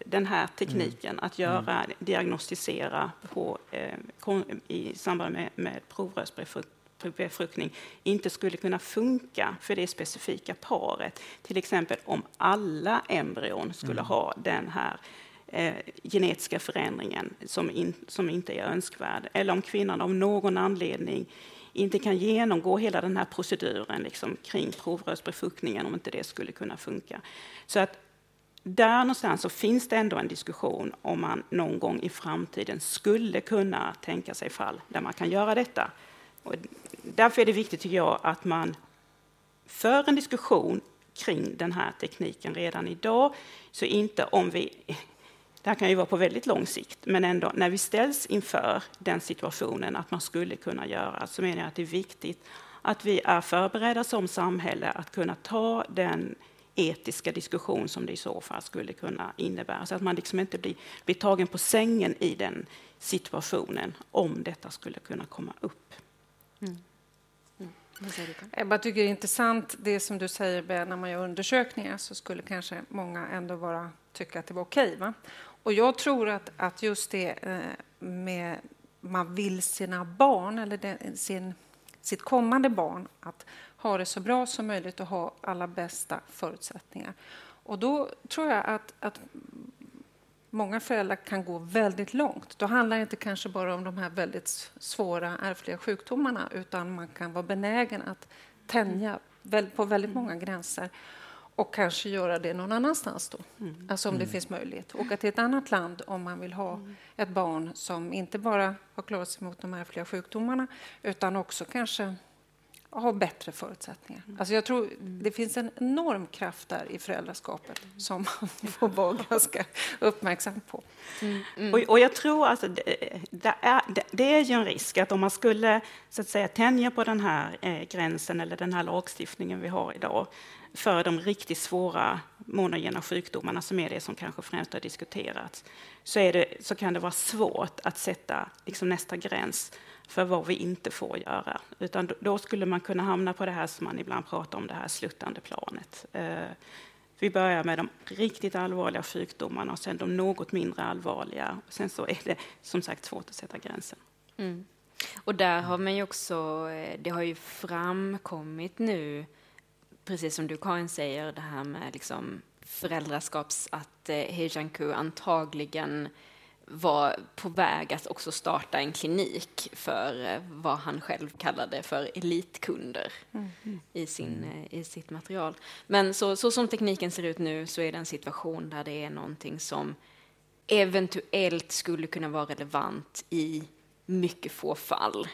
den här tekniken mm. att göra, mm. diagnostisera på, eh, i samband med, med provrörsbefruktning befruktning inte skulle kunna funka för det specifika paret. Till exempel om alla embryon skulle mm. ha den här eh, genetiska förändringen som, in, som inte är önskvärd. Eller om kvinnan av någon anledning inte kan genomgå hela den här proceduren liksom, kring provrörsbefruktningen om inte det skulle kunna funka. Så att där någonstans så finns det ändå en diskussion om man någon gång i framtiden skulle kunna tänka sig fall där man kan göra detta. Och därför är det viktigt, tycker jag, att man för en diskussion kring den här tekniken redan idag. Så inte om vi... Det här kan ju vara på väldigt lång sikt, men ändå när vi ställs inför den situationen att man skulle kunna göra, så menar jag att det är viktigt att vi är förberedda som samhälle att kunna ta den etiska diskussion som det i så fall skulle kunna innebära. Så att man liksom inte blir, blir tagen på sängen i den situationen om detta skulle kunna komma upp. Mm. Jag bara tycker det är intressant det som du säger, när man gör undersökningar så skulle kanske många ändå bara tycka att det var okej. Va? Och jag tror att, att just det eh, med man vill sina barn, eller den, sin, sitt kommande barn, att ha det så bra som möjligt och ha alla bästa förutsättningar. Och då tror jag att, att många föräldrar kan gå väldigt långt. Då handlar det inte kanske bara om de här väldigt svåra ärftliga sjukdomarna utan man kan vara benägen att tänja på väldigt många gränser och kanske göra det någon annanstans då, mm. alltså om det mm. finns möjlighet. Åka till ett annat land om man vill ha mm. ett barn som inte bara har klarat sig mot de ärftliga sjukdomarna utan också kanske ha bättre förutsättningar. Mm. Alltså jag tror det finns en enorm kraft där i föräldraskapet mm. som man *laughs* får vara ganska uppmärksam på. Mm. Mm. Och, och, jag tror att det, det, är, det, det, är ju en risk att om man skulle så att säga, tänja på den här eh, gränsen eller den här lagstiftningen vi har idag för de riktigt svåra monogena sjukdomarna som är det som kanske främst har diskuterats så, är det, så kan det vara svårt att sätta liksom, nästa gräns för vad vi inte får göra. Utan då skulle man kunna hamna på det här som man ibland pratar om, det här sluttande planet. Eh, vi börjar med de riktigt allvarliga sjukdomarna och sen de något mindre allvarliga. Sen så är det som sagt svårt att sätta gränsen. Mm. Och där har man ju också, eh, det har ju framkommit nu, precis som du Karin säger, det här med liksom föräldraskaps, att eh, Hejanku antagligen var på väg att också starta en klinik för eh, vad han själv kallade för elitkunder mm. i, sin, eh, i sitt material. Men så, så som tekniken ser ut nu så är det en situation där det är någonting som eventuellt skulle kunna vara relevant i mycket få fall.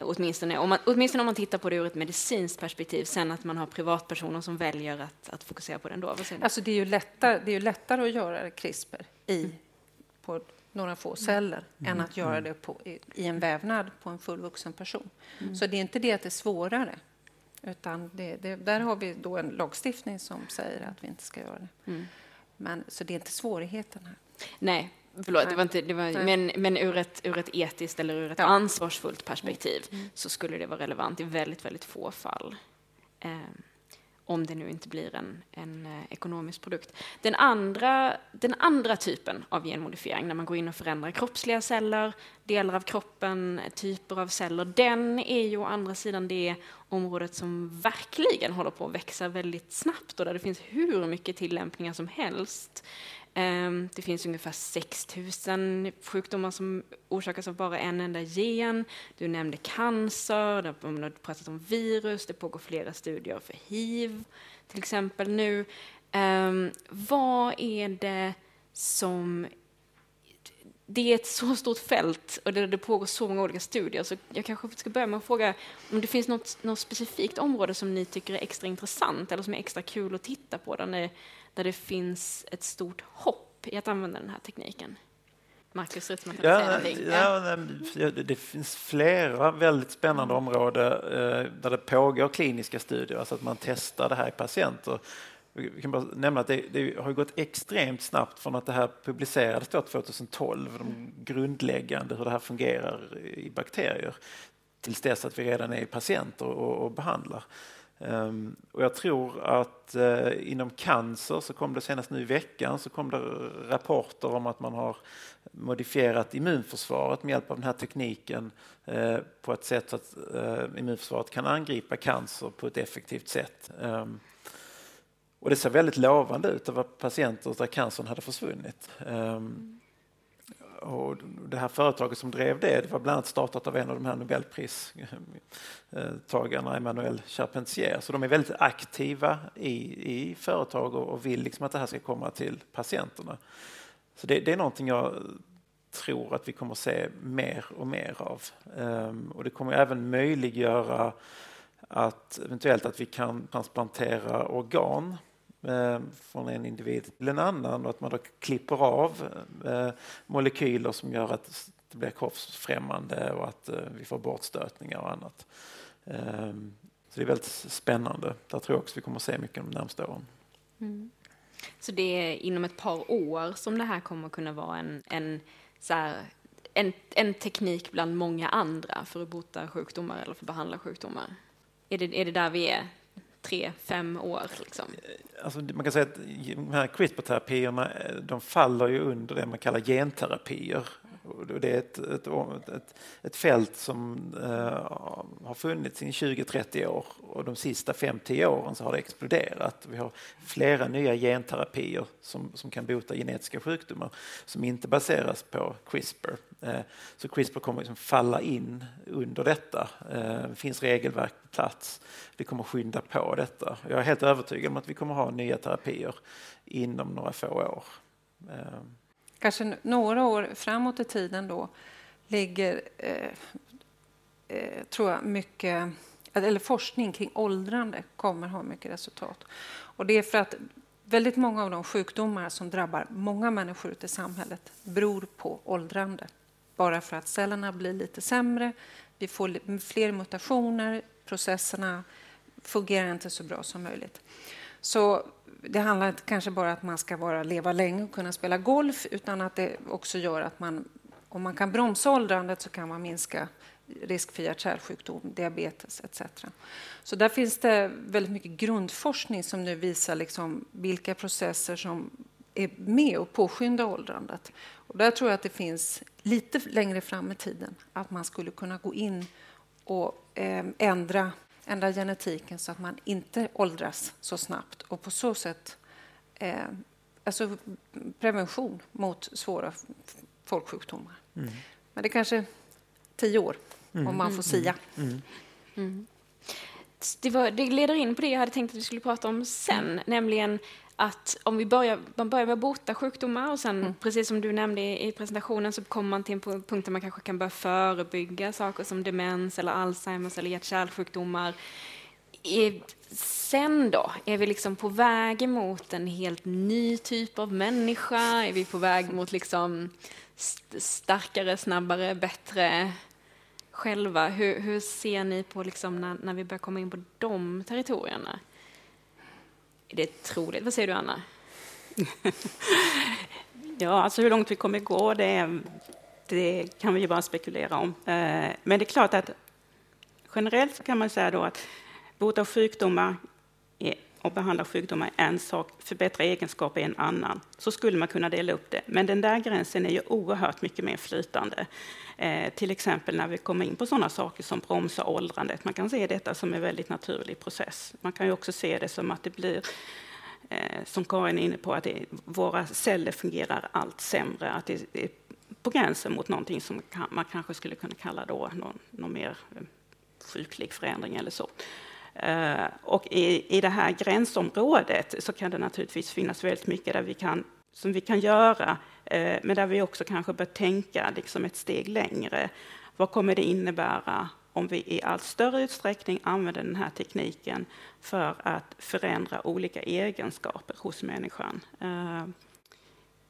Åtminstone om, man, åtminstone om man tittar på det ur ett medicinskt perspektiv. Sen att man har privatpersoner som väljer att, att fokusera på det ändå. Alltså det, är ju lättare, det är ju lättare att göra CRISPR i, på några få celler mm. än att göra mm. det på, i, i, en vävnad på en fullvuxen person. Mm. Så det är inte det att det är svårare. Utan det, det, där har vi då en lagstiftning som säger att vi inte ska göra det. Mm. Men, så det är inte svårigheten här. Nej, Förlåt, det var inte, det var, men, men ur, ett, ur ett etiskt eller ur ett ja. ansvarsfullt perspektiv mm. så skulle det vara relevant i väldigt, väldigt få fall. Eh, om det nu inte blir en, en eh, ekonomisk produkt. Den andra, den andra typen av genmodifiering, när man går in och förändrar kroppsliga celler, delar av kroppen, typer av celler, den är ju å andra sidan det området som verkligen håller på att växa väldigt snabbt och där det finns hur mycket tillämpningar som helst. Ehm, det finns ungefär 6 000 sjukdomar som orsakas av bara en enda gen. Du nämnde cancer, du har pratat om virus, det pågår flera studier för hiv till exempel nu. Ehm, vad är det som... Det är ett så stort fält och det, det pågår så många olika studier så jag kanske ska börja med att fråga om det finns något, något specifikt område som ni tycker är extra intressant eller som är extra kul att titta på där ni där det finns ett stort hopp i att använda den här tekniken? Marcus, ut som att ja, ja, ja, det finns flera väldigt spännande mm. områden eh, där det pågår kliniska studier, alltså att man testar det här i patienter. Vi kan bara nämna att det, det har gått extremt snabbt från att det här publicerades 2012, de grundläggande hur det här fungerar i bakterier, tills dess att vi redan är i patienter och, och behandlar. Um, och jag tror att uh, inom cancer så kom det senast nu i veckan så kom det rapporter om att man har modifierat immunförsvaret med hjälp av den här tekniken uh, på ett sätt så att uh, immunförsvaret kan angripa cancer på ett effektivt sätt. Um, och det ser väldigt lovande ut. Det var patienter där cancern hade försvunnit. Um, och det här företaget som drev det, det var bland annat startat av en av de här nobelpristagarna, Emmanuel Charpentier. Så de är väldigt aktiva i, i företag och, och vill liksom att det här ska komma till patienterna. Så det, det är någonting jag tror att vi kommer se mer och mer av. Um, och det kommer även möjliggöra att eventuellt att vi kan transplantera organ Eh, från en individ till en annan och att man då klipper av eh, molekyler som gör att det blir kroppsfrämmande och att eh, vi får bortstötningar och annat. Ehm, så det är väldigt spännande. Där tror jag också vi kommer att se mycket de närmaste åren. Mm. Så det är inom ett par år som det här kommer att kunna vara en, en, så här, en, en teknik bland många andra för att bota sjukdomar eller för att behandla sjukdomar? är det, är det där vi är? Tre, fem år liksom? Alltså, man kan säga att de här CRISPR-terapierna eh, de faller ju under det man kallar genterapier. Det är ett, ett, ett, ett fält som eh, har funnits i 20-30 år och de sista 5-10 åren så har det exploderat. Vi har flera nya genterapier som, som kan bota genetiska sjukdomar som inte baseras på CRISPR. Eh, så CRISPR kommer liksom falla in under detta. Eh, det finns regelverk på plats. Det kommer skynda på detta. Jag är helt övertygad om att vi kommer ha nya terapier inom några få år eh, kanske några år framåt i tiden då ligger, eh, eh, tror jag, mycket eller forskning kring åldrande kommer ha mycket resultat. Och det är för att väldigt många av de sjukdomar som drabbar många människor ute i samhället beror på åldrande. Bara för att cellerna blir lite sämre, vi får fler mutationer, processerna fungerar inte så bra som möjligt. Så det handlar inte kanske bara om att man ska vara, leva länge och kunna spela golf utan att det också gör att man, om man kan bromsa åldrandet så kan man minska risk för hjärt-kärlsjukdom, diabetes etc. Så där finns det väldigt mycket grundforskning som nu visar liksom vilka processer som är med och påskyndar åldrandet. Och där tror jag att det finns lite längre fram i tiden att man skulle kunna gå in och eh, ändra ändra genetiken så att man inte åldras så snabbt och på så sätt eh, alltså prevention mot svåra folksjukdomar. Mm. Men det är kanske tio år mm. om man får mm. sia. Mm. mm. Det, var, det, leder in på det jag hade tänkt att vi skulle prata om sen, mm. nämligen att om vi börjar, man börjar med att bota sjukdomar och sen, mm. precis som du nämnde i, i, presentationen, så kommer man till en punkt där man kanske kan börja förebygga saker som demens eller Alzheimers eller hjärt-kärlsjukdomar. Sen då? Är vi liksom på väg mot en helt ny typ av människa? Är vi på väg mot liksom starkare, snabbare, bättre själva? Hur, hur ser ni på liksom när, när vi börjar komma in på de territorierna? Är det troligt? Vad säger du, Anna? *laughs* ja, alltså hur långt vi kommer gå, det, det kan vi ju bara spekulera om. Eh, men det är klart att generellt kan man säga då att bota sjukdomar och behandla sjukdomar är en sak, förbättra egenskaper är en annan. Så skulle man kunna dela upp det. Men den där gränsen är ju oerhört mycket mer flytande. Eh, till exempel när vi kommer in på sådana saker som bromsa åldrandet. Man kan se detta som en väldigt naturlig process. Man kan ju också se det som att det blir eh, som Karin är inne på, att det, våra celler fungerar allt sämre. Att det är på gränsen mot någonting som man kanske skulle kunna kalla då någon, någon mer eh, sjuklig förändring eller så. Uh, och i, i det här gränsområdet så kan det naturligtvis finnas väldigt mycket där vi kan, som vi kan göra Eh, men där vi också kanske bör tänka liksom ett steg längre. Vad kommer det innebära om vi i allt större utsträckning använder den här tekniken för att förändra olika egenskaper hos människan? Eh,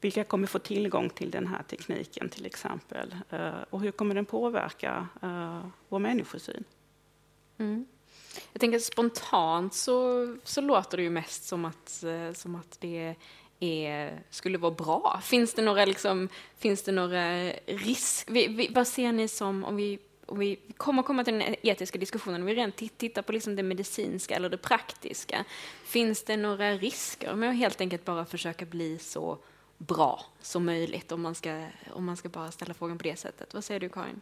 vilka kommer få tillgång till den här tekniken till exempel? Eh, och hur kommer den påverka vår människosyn? Mm. Jag tänker spontant så, så låter det ju mest som att, som att det är, skulle vara bra? Finns det några, liksom, finns det några risker? Vad ser ni som, om vi, om vi kommer komma till den etiska diskussionen, om vi rent tittar på liksom det medicinska eller det praktiska, finns det några risker med att helt enkelt bara försöka bli så bra som möjligt, om man ska, om man ska bara ställa frågan på det sättet? Vad säger du, Karin?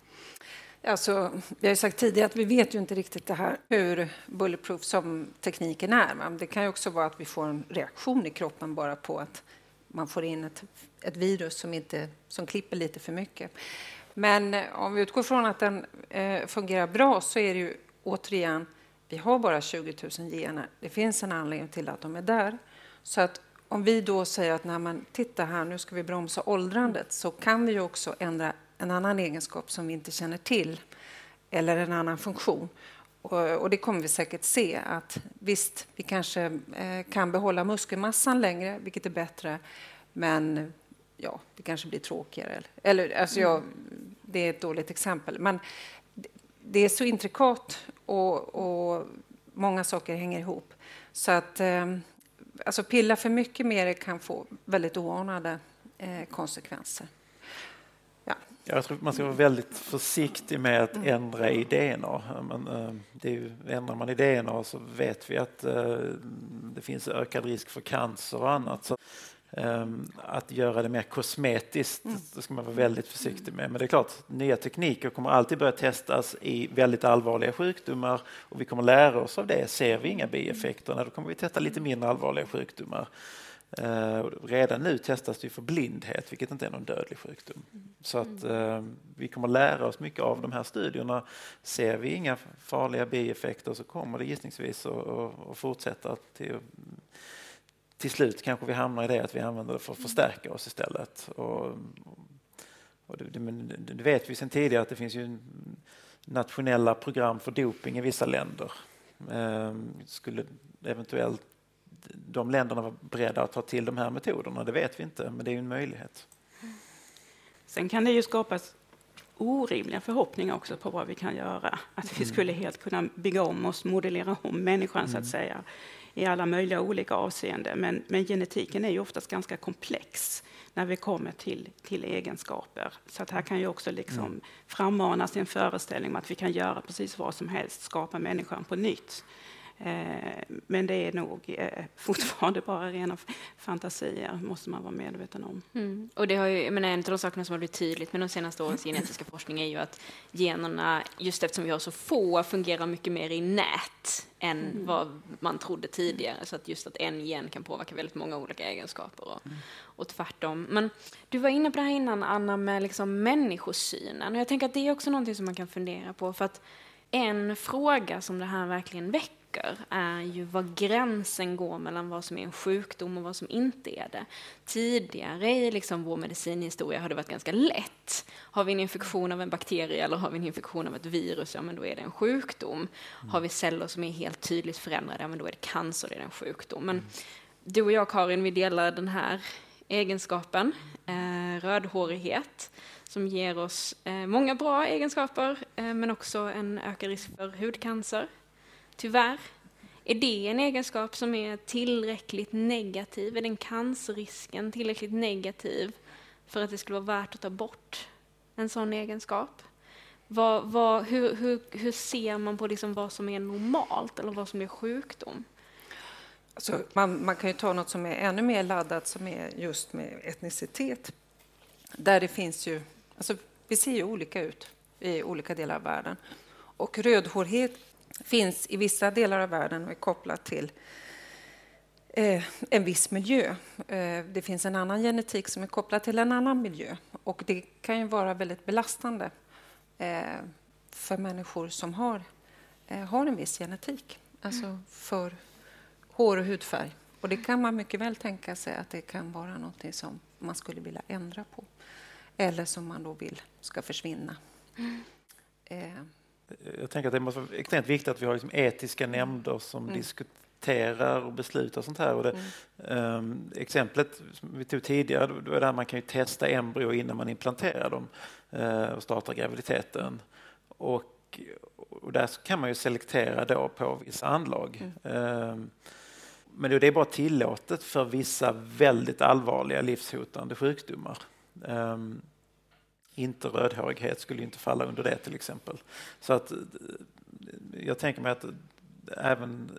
Alltså, vi har sagt tidigare att vi vet ju inte riktigt det här hur bulletproof som tekniken är. Men det kan ju också vara att vi får en reaktion i kroppen bara på att man får in ett, ett virus som, inte, som klipper lite för mycket. Men eh, om vi utgår från att den eh, fungerar bra så är det ju återigen, vi har bara 20 000 gener. Det finns en anledning till att de är där. Så att om vi då säger att Nej, men, titta här, nu ska vi bromsa åldrandet så kan vi ju också ändra en annan egenskap som vi inte känner till eller en annan funktion. Och, och det kommer vi säkert se att visst, vi kanske eh, kan behålla muskelmassan längre, vilket är bättre, men ja, det kanske blir tråkigare. Eller, alltså jag, det är ett dåligt exempel, men det är så intrikat och, och många saker hänger ihop. Så att eh, alltså pilla för mycket med det kan få väldigt oanade eh, konsekvenser. Ja. Jag tror man ska vara väldigt försiktig med att ändra i DNA. Men, eh, det är ju, ändrar man i DNA så vet vi att eh, det finns ökad risk för cancer och annat. Så, eh, att göra det mer kosmetiskt det ska man vara väldigt försiktig med. Men det är klart, nya tekniker kommer alltid börja testas i väldigt allvarliga sjukdomar och vi kommer lära oss av det. Ser vi inga bieffekter, då kommer vi testa lite mindre allvarliga sjukdomar. Eh, redan nu testas det för blindhet, vilket inte är någon dödlig sjukdom. Så att eh, vi kommer lära oss mycket av de här studierna. Ser vi inga farliga bieffekter så kommer det gissningsvis att, fortsätta till, till slut kanske vi hamnar i det att vi använder det för att förstärka oss istället. Och, och det, det, det vet vi sedan tidigare att det finns ju nationella program för doping i vissa länder. Eh, skulle eventuellt de länderna var beredda att ta till de här metoderna, det vet vi inte, men det är ju en möjlighet. Sen kan det ju skapas orimliga förhoppningar också på vad vi kan göra. Att vi skulle helt kunna bygga om oss, modellera om människan så att säga i alla möjliga olika avseenden. Men, men genetiken är ju oftast ganska komplex när vi kommer till, till egenskaper. Så att här kan ju också liksom mm. frammanas en föreställning om att vi kan göra precis vad som helst, skapa människan på nytt. Eh, men det är nog eh, fortfarande bara rena fantasier, måste man vara medveten om. Mm. Och det har ju, jag menar, en av de sakerna som har blivit tydligt med de senaste årens genetiska forskning är ju att generna, just eftersom vi har så få, fungerar mycket mer i nät än mm. vad man trodde tidigare. Så att just att en gen kan påverka väldigt många olika egenskaper och, mm. och tvärtom. Men du var inne på det här innan, Anna, med liksom människosynen. Och jag tänker att det är också någonting som man kan fundera på. För att en fråga som det här verkligen väcker saker är ju var gränsen går mellan vad som är en sjukdom och vad som inte är det. Tidigare i liksom vår medicinhistoria har det varit ganska lätt. Har vi en infektion av en bakterie eller har vi en infektion av ett virus, ja men då är det en sjukdom. Har vi celler som är helt tydligt förändrade, ja men då är det cancer, det är en sjukdom. Men du och jag Karin, vi delar den här egenskapen, eh, rödhårighet som ger oss eh, många bra egenskaper eh, men också en ökad risk för hudcancer, Tyvärr. Är det en egenskap som är tillräckligt negativ? Är den cancerrisken tillräckligt negativ för att det skulle vara värt att ta bort en sån egenskap? Vad, vad, hur, hur, hur, ser man på liksom vad som är normalt eller vad som är sjukdom? Alltså, man, man, kan ju ta något som är ännu mer laddat som är just med etnicitet. Där det finns ju, alltså, vi ser ju olika ut i olika delar av världen. Och rödhårighet finns i vissa delar av världen och är kopplat till eh, en viss miljö. Eh, det finns en annan genetik som är kopplad till en annan miljö. Och det kan ju vara väldigt belastande eh, för människor som har, har en viss genetik. Alltså mm. för hår och hudfärg. Och det kan man mycket väl tänka sig att det kan vara något som man skulle vilja ändra på. Eller som man då vill ska försvinna. Mm jag tänker att det måste vara extremt viktigt att vi har liksom etiska mm. nämnder som mm. diskuterar och beslutar sånt här. Och det, mm. um, exemplet som vi tog tidigare, det här man kan ju testa embryo innan man implanterar dem uh, och startar graviditeten. Och, och där kan man ju selektera då på vissa anlag. Mm. Um, men det är bara tillåtet för vissa väldigt allvarliga livshotande sjukdomar. Um, inte rödhårighet skulle inte falla under det till exempel. Så att jag tänker mig att även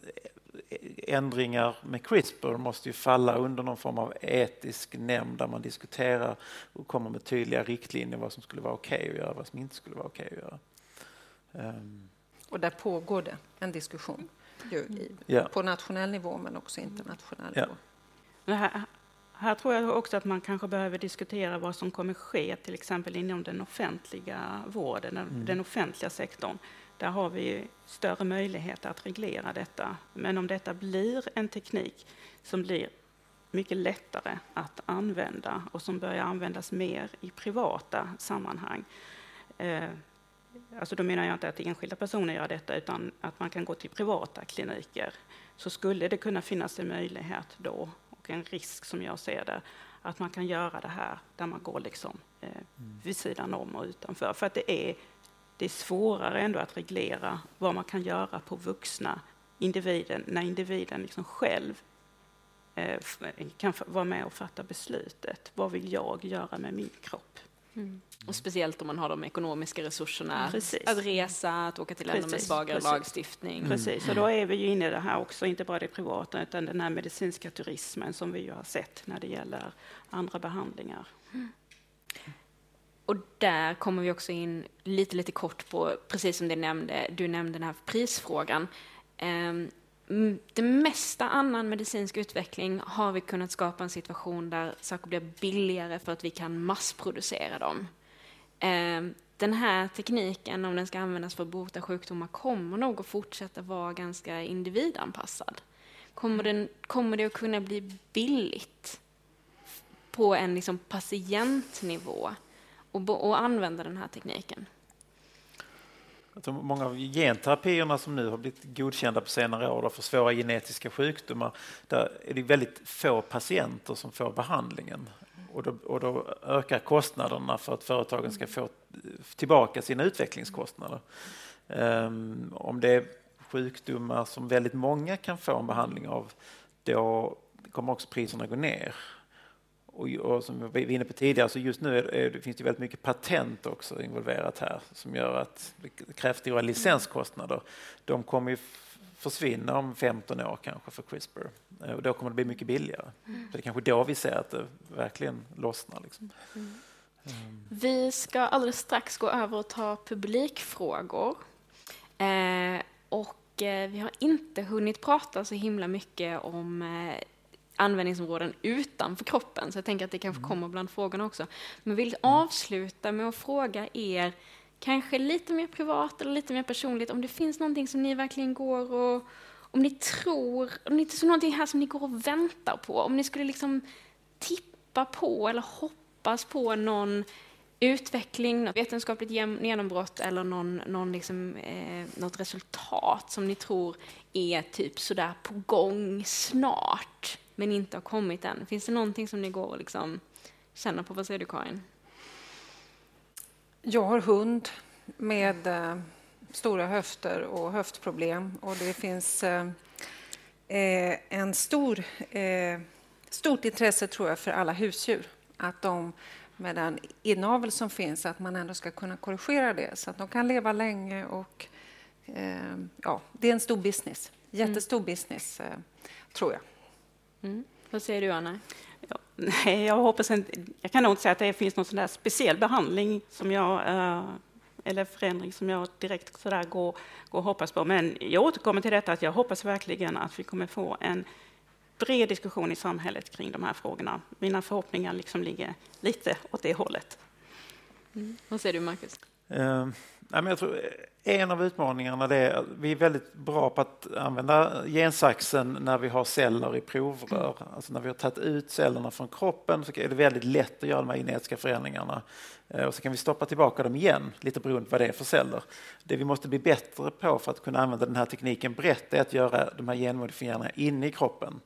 ändringar med CRISPR måste ju falla under någon form av etisk nämnd där man diskuterar och kommer med tydliga riktlinjer vad som skulle vara okej okay att göra och vad som inte skulle vara okej okay att göra. Um. Och där pågår det en diskussion i, ja. på nationell nivå men också internationell ja. nivå. Här tror jag också att man kanske behöver diskutera vad som kommer ske, till exempel inom den offentliga vården, mm. den offentliga sektorn. Där har vi större möjligheter att reglera detta. Men om detta blir en teknik som blir mycket lättare att använda och som börjar användas mer i privata sammanhang. Eh, alltså då menar jag inte att enskilda personer gör detta, utan att man kan gå till privata kliniker. Så skulle det kunna finnas en möjlighet då och en risk som jag ser det, att man kan göra det här där man går liksom, eh, mm. vid sidan om och utanför. För att det är, det är svårare ändå att reglera vad man kan göra på vuxna individen, när individen liksom själv eh, kan vara med och fatta beslutet. Vad vill jag göra med min kropp? Mm. Och speciellt om man har de ekonomiska resurserna Precis. att resa, att åka till länder med svagare precis. lagstiftning. Mm. Precis, och då är vi ju inne i det här också, inte bara det privata utan den här medicinska turismen som vi ju har sett när det gäller andra behandlingar. Och där kommer vi också in lite, lite kort på, precis som du nämnde, du nämnde den här prisfrågan. Mm, det mesta annan medicinsk utveckling har vi kunnat skapa en situation där saker blir billigare för att vi kan massproducera dem. Ehm, den här tekniken, om den ska användas för att bota sjukdomar, kommer nog att fortsätta vara ganska individanpassad. Kommer, den, kommer det att kunna bli billigt på en liksom patientnivå och, och använda den här tekniken? Jag tror många av genterapierna som nu har blivit godkända på senare år för svåra genetiska sjukdomar, där är det väldigt få patienter som får behandlingen. Och då, och då ökar kostnaderna för att företagen ska få tillbaka sina utvecklingskostnader. Um, om det är sjukdomar som väldigt många kan få en behandling av, då kommer också priserna gå ner. Och, och som vi var inne på tidigare, så just nu är, det finns det väldigt mycket patent också involverat här som gör att det krävs stora licenskostnader. De kommer ju försvinna om 15 år kanske för CRISPR Eh, och då kommer det bli mycket billigare. Så det är kanske då vi ser att det verkligen lossnar. Liksom. Ehm, Vi ska alldeles strax gå över och ta publikfrågor. Eh, och eh, vi har inte hunnit prata så himla mycket om eh, användningsområden utanför kroppen, så jag tänker att det kanske kommer bland frågorna också. Men vill avsluta med att fråga er, kanske lite mer privat eller lite mer personligt, om det finns någonting som ni verkligen går och om ni tror, om det är någonting här som ni går och väntar på, om ni skulle liksom tippa på eller hoppas på någon utveckling, något vetenskapligt genombrott eller någon, någon liksom, eh, något resultat som ni tror är typ sådär på gång snart, men inte har kommit än. Finns det någonting som ni går och liksom känner på? Vad säger du Karin? Jag har hund med eh, stora höfter och höftproblem och det finns eh, eh, en stor, eh, stort intresse tror jag för alla husdjur. Att de med den inavel som finns, att man ändå ska kunna korrigera det så att de kan leva länge och eh, ja, det är en stor business. Jättestor business, eh, tror jag. Mm. Vad säger du Anna? Ja, nej, jag hoppas inte, jag kan nog inte säga att det finns någon sån speciell behandling som jag, eh, eller förändring som jag direkt sådär går, går och hoppas på. Men jag återkommer till detta att jag hoppas verkligen att vi kommer få en bred diskussion i samhället kring de här frågorna. Mina förhoppningar liksom ligger lite åt det hållet. Vad säger du Marcus? Eh, men jag tror en av utmaningarna är att vi är väldigt bra på att använda gensaxen när vi har celler i provrör. Alltså när vi har tagit ut cellerna från kroppen så är det väldigt lätt att göra de här genetiska förändringarna. Eh, och så kan vi stoppa tillbaka dem igen, lite beroende på vad det är för celler. Det vi måste bli bättre på för att kunna använda den här tekniken brett är att göra de här genmodifieringarna inne i kroppen.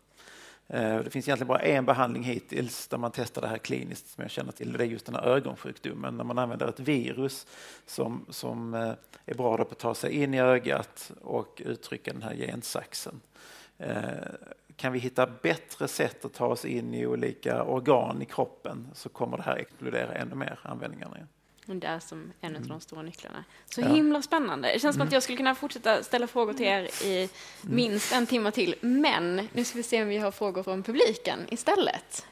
Eh, det finns egentligen bara en behandling hittills där man testar det här kliniskt som jag känner till. Det är just den här ögonsjukdomen när man använder ett virus som, som eh, är bra på att ta sig in i ögat och uttrycka den här gensaxen. Eh, kan vi hitta bättre sätt att ta oss in i olika organ i kroppen så kommer det här explodera ännu mer, användningarna det är som en av de stora nycklarna. Så Ja. himla spännande. Det känns som att jag skulle kunna fortsätta ställa frågor till er i minst en timme till. Men nu ska vi se om vi har frågor från publiken istället.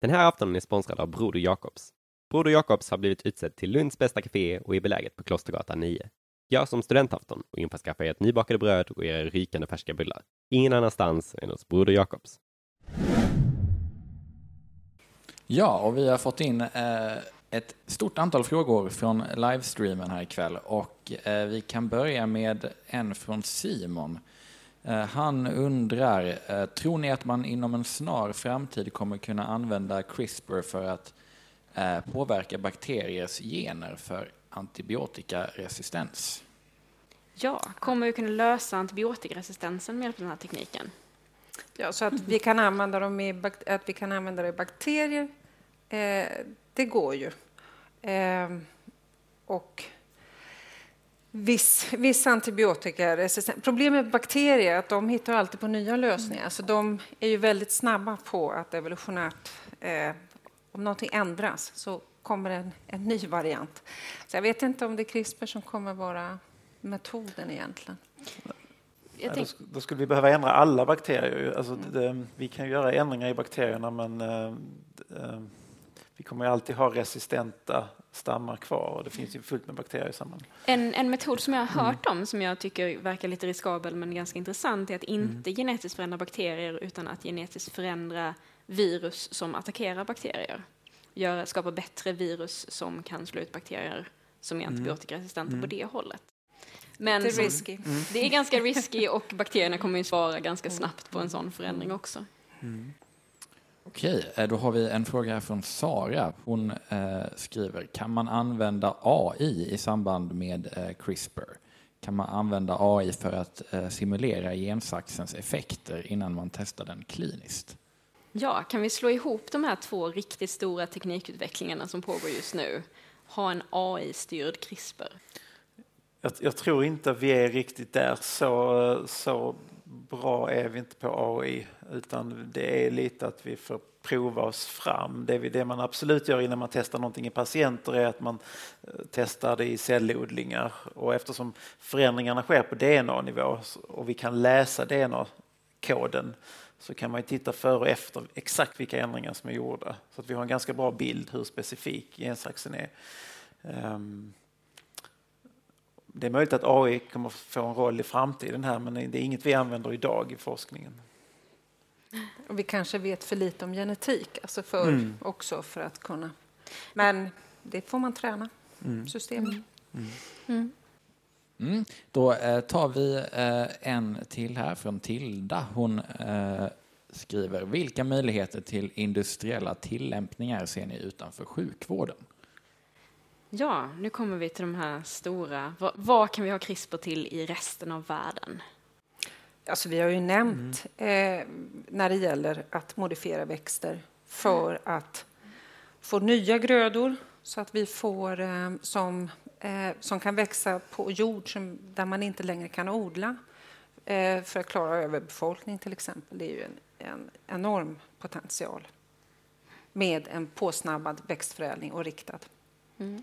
Den här aftonen är sponsrad av Broder Jakobs. Broder Jakobs har blivit utsedd till Lunds bästa café och är beläget på Klostergatan 9. Gör som studentafton och införskaffa ert nybakade bröd och era rykande färska bullar. Ingen annanstans än hos Broder Jakobs. Ja, och vi har fått in eh, ett stort antal frågor från livestreamen här ikväll och eh, vi kan börja med en från Simon. Eh, han undrar, eh, tror ni att man inom en snar framtid kommer kunna använda CRISPR för att eh, påverka bakteriers gener för antibiotikaresistens? Ja, kommer vi kunna lösa antibiotikaresistensen med hjälp av den här tekniken? Ja, så att vi kan använda dem i, bak- att vi kan använda det i bakterier, eh, det går ju. Eh, och viss, viss antibiotikaresistens. Problemet med bakterier är att de hittar alltid på nya lösningar. Så de är ju väldigt snabba på att evolutionärt eh, om någonting ändras så kommer en, en ny variant. Så jag vet inte om det är CRISPR som kommer vara metoden egentligen. Ja, då, då, skulle vi behöva ändra alla bakterier. Alltså, det, vi kan göra ändringar i bakterierna men äh, äh, vi kommer alltid ha resistenta stammar kvar och det finns ju fullt med bakterier i sammanhanget. En, en metod som jag har hört mm. om som jag tycker verkar lite riskabel men ganska intressant är att inte mm. genetiskt förändra bakterier utan att genetiskt förändra virus som attackerar bakterier. Gör, skapa bättre virus som kan slå ut bakterier som är mm. antibiotikaresistenta mm. på det hållet. Men det är, risky. Mm. det är ganska risky och bakterierna kommer ju svara ganska snabbt på en sån förändring också. Mm. Okej, eh, då har vi en fråga här från Sara. Hon eh, skriver, kan man använda AI i samband med eh, CRISPR? Kan man använda AI för att eh, simulera gensaxens effekter innan man testar den kliniskt? Ja, kan vi slå ihop de här två riktigt stora teknikutvecklingarna som pågår just nu? Ha en AI-styrd CRISPR? Jag, jag, tror inte vi är riktigt där. Så, så bra är vi inte på AI, utan det är lite att vi får prova oss fram. Det, det man absolut gör innan man testar någonting i patienter är att man eh, testar det i cellodlingar och eftersom förändringarna sker på DNA-nivå och vi kan läsa DNA-koden så kan man titta före och efter exakt vilka ändringar som är gjorda så att vi har en ganska bra bild hur specifik gensaxen är. Um, det är möjligt att AI kommer få en roll i framtiden här men det är inget vi använder idag i forskningen. Och vi kanske vet för lite om genetik alltså för, mm. också för att kunna... Men det får man träna, mm. systemet. Mm. mm. mm. Då eh, tar vi eh, en till här från Tilda. Hon eh, skriver, vilka möjligheter till industriella tillämpningar ser ni utanför sjukvården? Ja, nu kommer vi till de här stora. Vad, vad kan vi ha CRISPR till i resten av världen? Alltså, vi har ju nämnt mm. eh, när det gäller att modifiera växter för att få nya grödor så att vi får eh, som, eh, som kan växa på jord som, där man inte längre kan odla eh, för att klara överbefolkning till exempel. Det är ju en, en enorm potential med en påsnabbad växtförädling och riktad. Mm.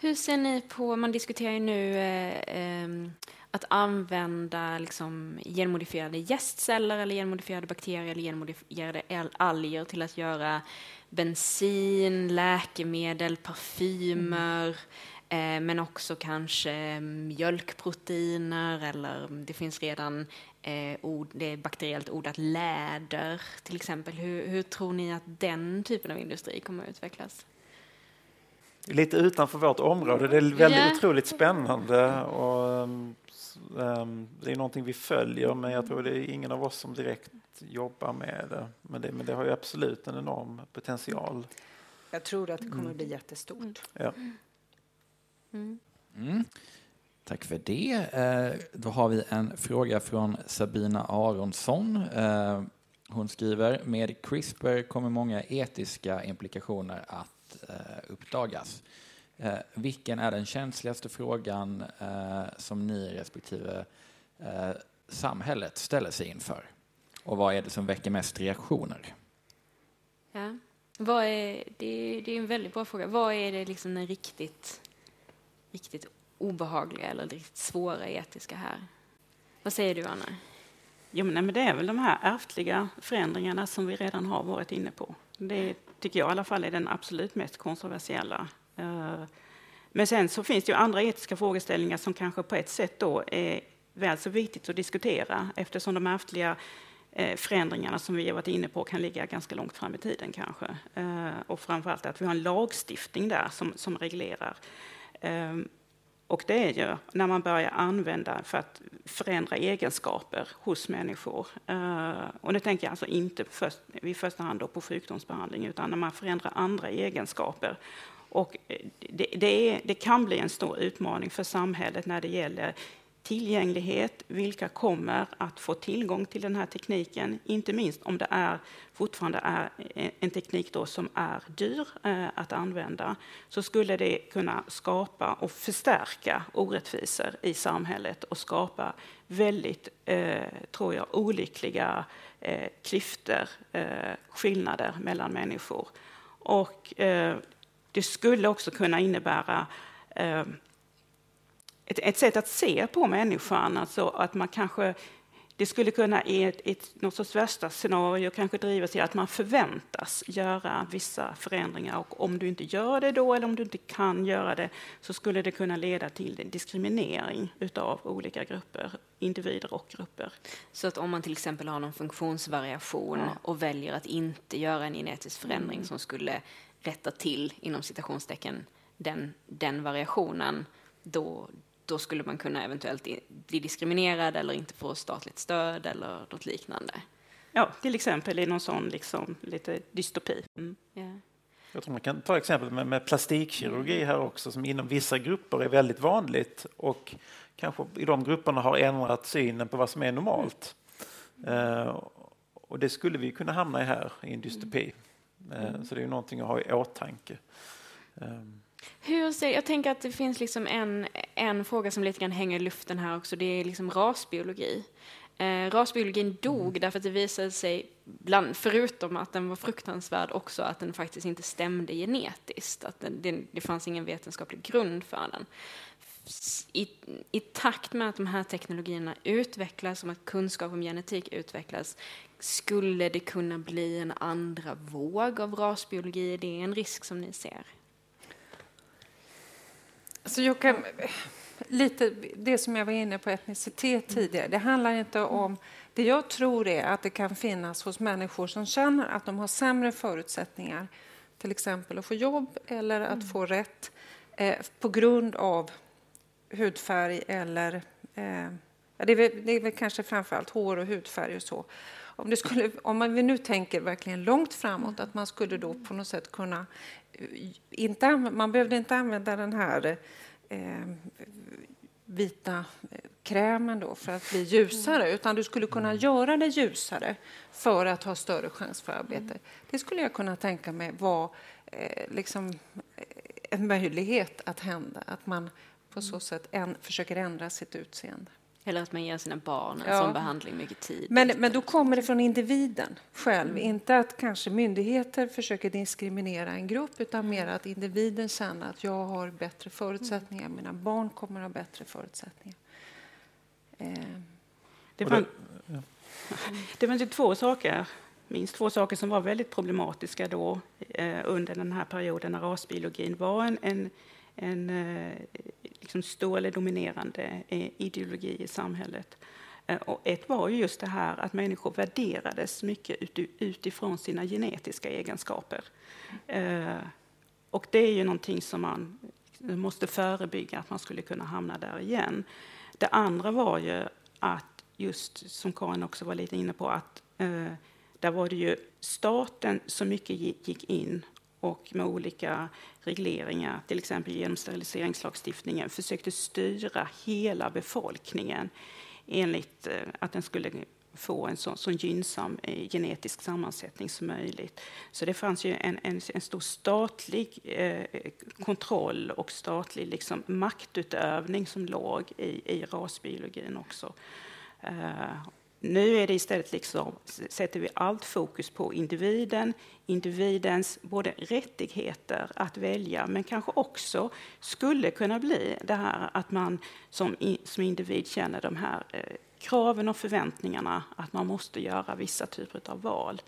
Hur ser ni på, man diskuterar ju nu eh, ehm, att använda liksom, genmodifierade gästceller eller genmodifierade bakterier eller genmodifierade alger till att göra bensin, läkemedel, parfymer, mm. eh, men också kanske mjölkproteiner eller det finns redan eh, od, det är bakteriellt odlat läder till exempel. Hur, hur tror ni att den typen av industri kommer att utvecklas? Lite utanför vårt område. Det är väldigt yeah. otroligt spännande och um, det är någonting vi följer men jag tror det är ingen av oss som direkt jobbar med det. Men det, men det har ju absolut en enorm potential. Jag tror att det kommer mm. att bli jättestort. Ja. Mm. Mm. Tack för det. Eh, då har vi en fråga från Sabina Aronsson. Eh, hon skriver, med CRISPR kommer många etiska implikationer att eh, uppdagas. Eh, vilken är den känsligaste frågan eh, som ni respektive eh, samhället ställer sig inför? Och vad är det som väcker mest reaktioner? Ja. Vad är, det, det är en väldigt bra fråga. Vad är det liksom den riktigt, riktigt obehagliga eller riktigt svåra etiska här? Vad säger du, Anna? Jo, men det är väl de här ärftliga förändringarna som vi redan har varit inne på. Det tycker jag i alla fall är den absolut mest kontroversiella. Eh, men sen så finns det ju andra etiska frågeställningar som kanske på ett sätt då är väl så viktigt att diskutera eftersom de ärftliga eh, förändringarna som vi har varit inne på kan ligga ganska långt fram i tiden kanske. Eh, och framförallt att vi har en lagstiftning där som, som reglerar. Ehm, och det är ju när man börjar använda för att förändra egenskaper hos människor. Eh, och nu tänker jag alltså inte först, i första hand då på sjukdomsbehandling utan när man förändrar andra egenskaper. Och eh, det, det, är, det kan bli en stor utmaning för samhället när det gäller tillgänglighet, vilka kommer att få tillgång till den här tekniken, inte minst om det är, fortfarande är en teknik då som är dyr eh, att använda, så skulle det kunna skapa och förstärka orättvisor i samhället och skapa väldigt, eh, tror jag, olyckliga eh, klyftor, eh, skillnader mellan människor. Och eh, det skulle också kunna innebära eh, ett, ett, sätt att se på människan, alltså att man kanske det skulle kunna i ett, ett, något sorts värsta scenario kanske driva till att man förväntas göra vissa förändringar och om du inte gör det då eller om du inte kan göra det så skulle det kunna leda till diskriminering utav olika grupper, individer och grupper. Så att om man till exempel har någon funktionsvariation ja. och väljer att inte göra en genetisk förändring mm. som skulle rätta till, inom citationstecken, den, den variationen, då, då skulle man kunna eventuellt bli diskriminerad eller inte få statligt stöd eller något liknande. Ja, till exempel i någon sån liksom, lite dystopi. Mm. Yeah. Jag tror man kan ta exempel med, med plastikkirurgi här också som inom vissa grupper är väldigt vanligt och kanske i de grupperna har ändrat synen på vad som är normalt. Mm. Uh, och det skulle vi kunna hamna i här i en dystopi. Uh, så det är ju någonting att ha i åtanke. Um. Hur ser, jag tänker att det finns liksom en, en fråga som lite grann hänger i luften här också. Det är liksom rasbiologi. Eh, rasbiologin dog mm. därför att det visade sig, bland, förutom att den var fruktansvärd, också att den faktiskt inte stämde genetiskt. Att den, det, det fanns ingen vetenskaplig grund för den. I, I takt med att de här teknologierna utvecklas och att kunskap om genetik utvecklas skulle det kunna bli en andra våg av rasbiologi? Det är en risk som ni ser? Alltså jag kan, lite det som jag var inne på etnicitet tidigare. Det handlar inte om... Det jag tror är att det kan finnas hos människor som känner att de har sämre förutsättningar till exempel att få jobb eller att få rätt eh, på grund av hudfärg eller... Eh, det, är väl, det är väl kanske framförallt hår och hudfärg och så. Om, det skulle, om man nu tänker verkligen långt framåt, att man skulle då på något sätt kunna inte, man behövde inte använda den här eh, vita krämen då för att bli ljusare, mm. utan du skulle kunna mm. göra det ljusare för att ha större chans för arbete. Mm. Det skulle jag kunna tänka mig var eh, liksom, eh, en möjlighet att hända, att man på så sätt en, försöker ändra sitt utseende. Eller att man ger sina barn en ja. sån behandling mycket tid. Men, men då kommer det från individen själv. Mm. Inte att kanske myndigheter försöker diskriminera en grupp utan mer att individen känner att jag har bättre förutsättningar. Mina barn kommer att ha bättre förutsättningar. Eh. Det, var, det var två saker, minst två saker som var väldigt problematiska då eh, under den här perioden när rasbiologin var en, en en eh, liksom stor eller dominerande eh, ideologi i samhället. Eh, och ett var ju just det här att människor värderades mycket utifrån sina genetiska egenskaper. Och det är ju någonting som man måste förebygga att man skulle kunna hamna där igen. Det andra var ju att, just som Karin också var lite inne på, att där var det ju staten som mycket gick in och med olika regleringar, till exempel genom steriliseringslagstiftningen, försökte styra hela befolkningen enligt eh, att den skulle få en så, så gynnsam eh, genetisk sammansättning som möjligt. Så det fanns ju en, en, en stor statlig eh, kontroll och statlig liksom, maktutövning som låg i, i rasbiologin också. Eh, nu är det istället liksom, sätter vi allt fokus på individen, individens både rättigheter att välja, men kanske också skulle kunna bli det här att man som, som individ känner de här eh, kraven och förväntningarna att man måste göra vissa typer av val.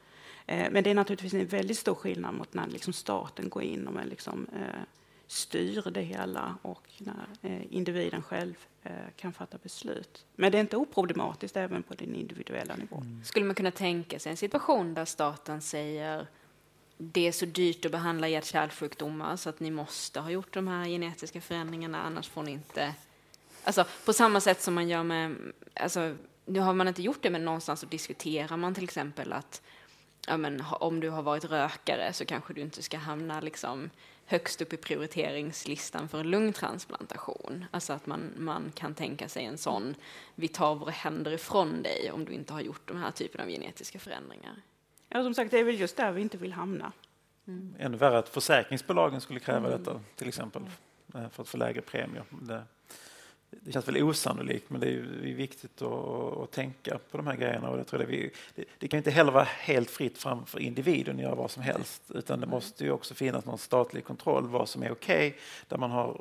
Eh, men det är naturligtvis en väldigt stor skillnad mot när liksom staten går in och liksom, eh, styr det hela och när eh, individen själv eh, kan fatta beslut. Men det är inte oproblematiskt även på den individuella nivån. Mm. Skulle man kunna tänka sig en situation där staten säger det är så dyrt att behandla hjärt-kärlsjukdomar så att ni måste ha gjort de här genetiska förändringarna annars får ni inte... Alltså på samma sätt som man gör med... Alltså, nu har man inte gjort det men någonstans så diskuterar man till exempel att ja, men, om du har varit rökare så kanske du inte ska hamna liksom, högst upp i prioriteringslistan för en lungtransplantation. Alltså att man, man kan tänka sig en sån, vi tar våra händer ifrån dig om du inte har gjort de här typen av genetiska förändringar. Ja, som sagt, det är väl just där vi inte vill hamna. Mm. Ännu värre att försäkringsbolagen skulle kräva mm. detta, till exempel, eh, för att få lägre premier. Det, det känns väl osannolikt men det är, viktigt att, att, tänka på de här grejerna. Och jag tror det, vi, det, det, kan inte heller vara helt fritt fram för individen att göra vad som helst utan det måste ju också finnas någon statlig kontroll vad som är okej okay, där man har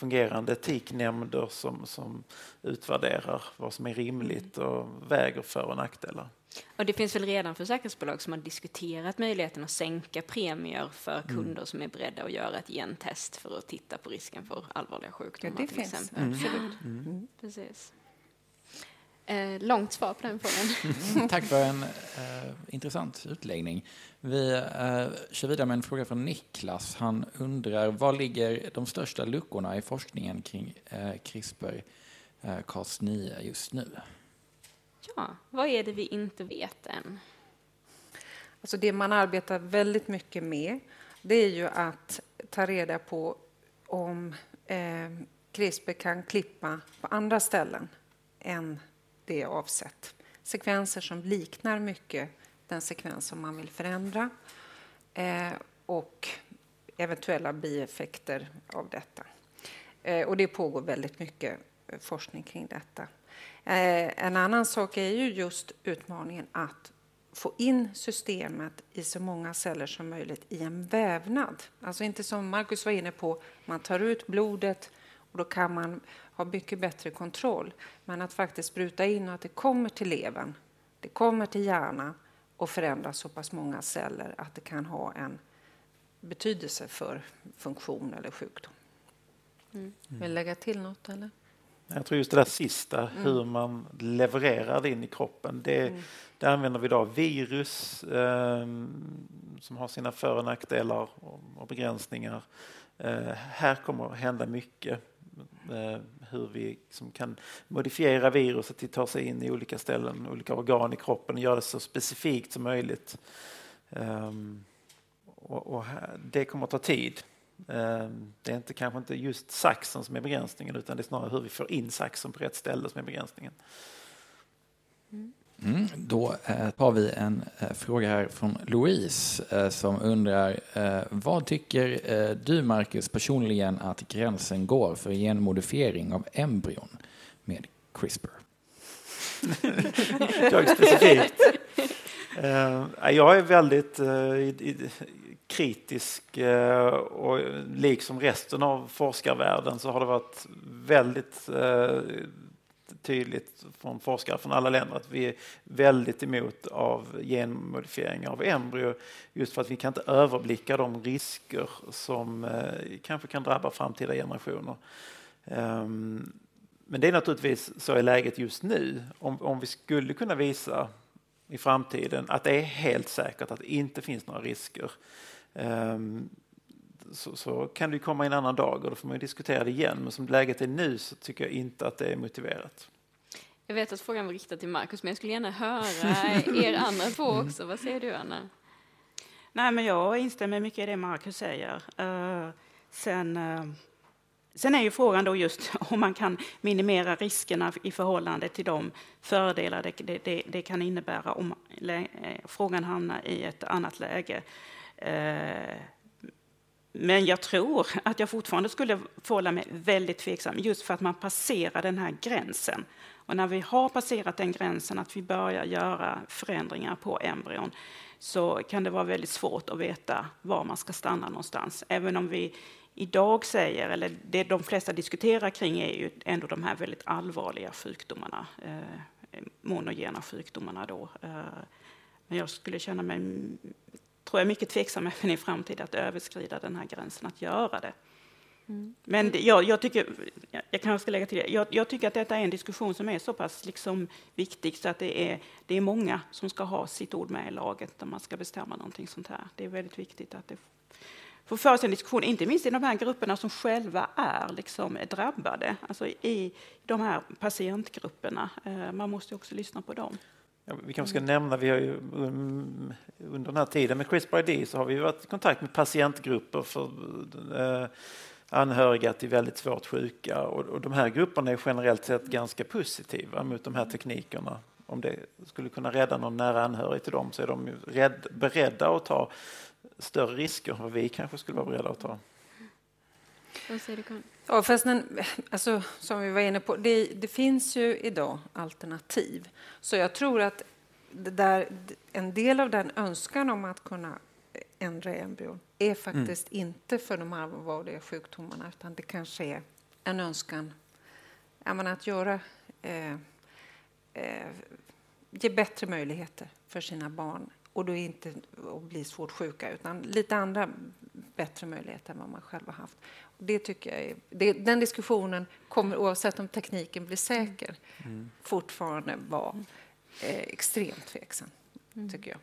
fungerande etiknämnder som, som utvärderar vad som är rimligt och väger för och nackdelar. Och det finns väl redan försäkringsbolag som har diskuterat möjligheten att sänka premier för mm. kunder mm. som är beredda att göra ett gentest för att titta på risken för allvarliga sjukdomar. Ja, det finns. Exempel. Mm. Absolut. Mm. mm. Precis. Eh, långt svar på den frågan. *laughs* Mm, tack för en eh, intressant utläggning. Vi eh, kör vidare med en fråga från Niklas. Han undrar var ligger de största luckorna i forskningen kring eh, CRISPR-Cas9 eh, just nu? Ja, vad är det vi inte vet än? Alltså det man arbetar väldigt mycket med det är ju att ta reda på om eh, CRISPR kan klippa på andra ställen än det är avsett. Sekvenser som liknar mycket den sekvens som man vill förändra eh, och eventuella bieffekter av detta. Eh, och det pågår väldigt mycket eh, forskning kring detta. Eh, en annan sak är ju just utmaningen att få in systemet i så många celler som möjligt i en vävnad. Alltså inte som Marcus var inne på, man tar ut blodet och då kan man ha mycket bättre kontroll. Men att faktiskt spruta in och att det kommer till levern, det kommer till hjärnan och förändra så pass många celler att det kan ha en betydelse för funktion eller sjukdom. Mm. Vill du lägga till något? Eller? Jag tror just det där sista, mm. hur man levererar det in i kroppen. Det, mm. Där använder vi då virus eh, som har sina för och nackdelar och, och begränsningar. Eh, här kommer att hända mycket. Eh, hur vi liksom kan modifiera viruset till att ta sig in i olika ställen, olika organ i kroppen och göra det så specifikt som möjligt. Ehm, och, och det kommer att ta tid. Ehm, det är inte, kanske inte just saxen som är begränsningen utan det är snarare hur vi får in saxen på rätt ställe som är begränsningen. Mm. Mm, då eh, tar vi en eh, fråga här från Louise eh, som undrar eh, vad tycker eh, du Marcus personligen att gränsen går för genmodifiering av embryon med CRISPR? *laughs* jag specifikt. Eh, eh, jag är väldigt eh, kritisk eh, och liksom resten av forskarvärlden så har det varit väldigt tydligt från forskare från alla länder att vi är väldigt emot av genmodifiering av embryo just för att vi kan inte överblicka de risker som eh, kanske kan drabba framtida generationer. Um, men det är naturligtvis så är läget just nu. Om, om vi skulle kunna visa i framtiden att det är helt säkert att det inte finns några risker um, så, så, kan det komma en annan dag och då får man diskutera det igen. Men som läget är nu så tycker jag inte att det är motiverat. Jag vet att frågan var riktad till Markus, men jag skulle gärna höra *laughs* er andra två också. Vad säger du, Anna? Nej, men jag instämmer mycket i det Markus säger. Uh, sen, uh, sen är ju frågan då just *laughs* om man kan minimera riskerna i förhållande till de fördelar det, det, det, det kan innebära om frågan hamnar i ett annat läge. Uh, men jag tror att jag fortfarande skulle förhålla mig väldigt tveksam just för att man passerar den här gränsen. Och när vi har passerat den gränsen att vi börjar göra förändringar på embryon så kan det vara väldigt svårt att veta var man ska stanna någonstans. Även om vi idag säger, eller det de flesta diskuterar kring är ju ändå de här väldigt allvarliga sjukdomarna, eh, monogena sjukdomarna då. Eh, men jag skulle känna mig tror jag, mycket tveksam *laughs* även i framtiden att överskrida den här gränsen, att göra det. Mm. Men jag, jag, tycker, jag kanske ska lägga till det, jag, jag, tycker att detta är en diskussion som är så pass liksom viktig så att det är, det är många som ska ha sitt ord med i laget när man ska bestämma någonting sånt här. Det är väldigt viktigt att det får föras en diskussion, inte minst i de här grupperna som själva är liksom drabbade, alltså i de här patientgrupperna. Eh, man måste också lyssna på dem. Ja, vi kanske ska mm. nämna, vi har ju under den här tiden med CRISPR-ID så har vi varit i kontakt med patientgrupper för eh, anhöriga till väldigt svårt sjuka och, och de här grupperna är generellt sett ganska positiva mot de här teknikerna. Om det skulle kunna rädda någon nära anhörig till dem så är de rädd, beredda att ta större risker än vad vi kanske skulle vara beredda att ta. Vad säger du Karin? Ja, fast den, alltså, som vi var inne på, det, det finns ju idag alternativ. Så jag tror att det där, en del av den önskan om att kunna ändra embryon är faktiskt inte för de allvarliga sjukdomarna utan det kanske är en önskan menar, att göra eh, eh, ge bättre möjligheter för sina barn och då inte att bli svårt sjuka utan lite andra bättre möjligheter än vad man själv har haft. Det tycker jag är, det, den diskussionen kommer oavsett om tekniken blir säker fortfarande vara eh, extremt tveksam, tycker jag.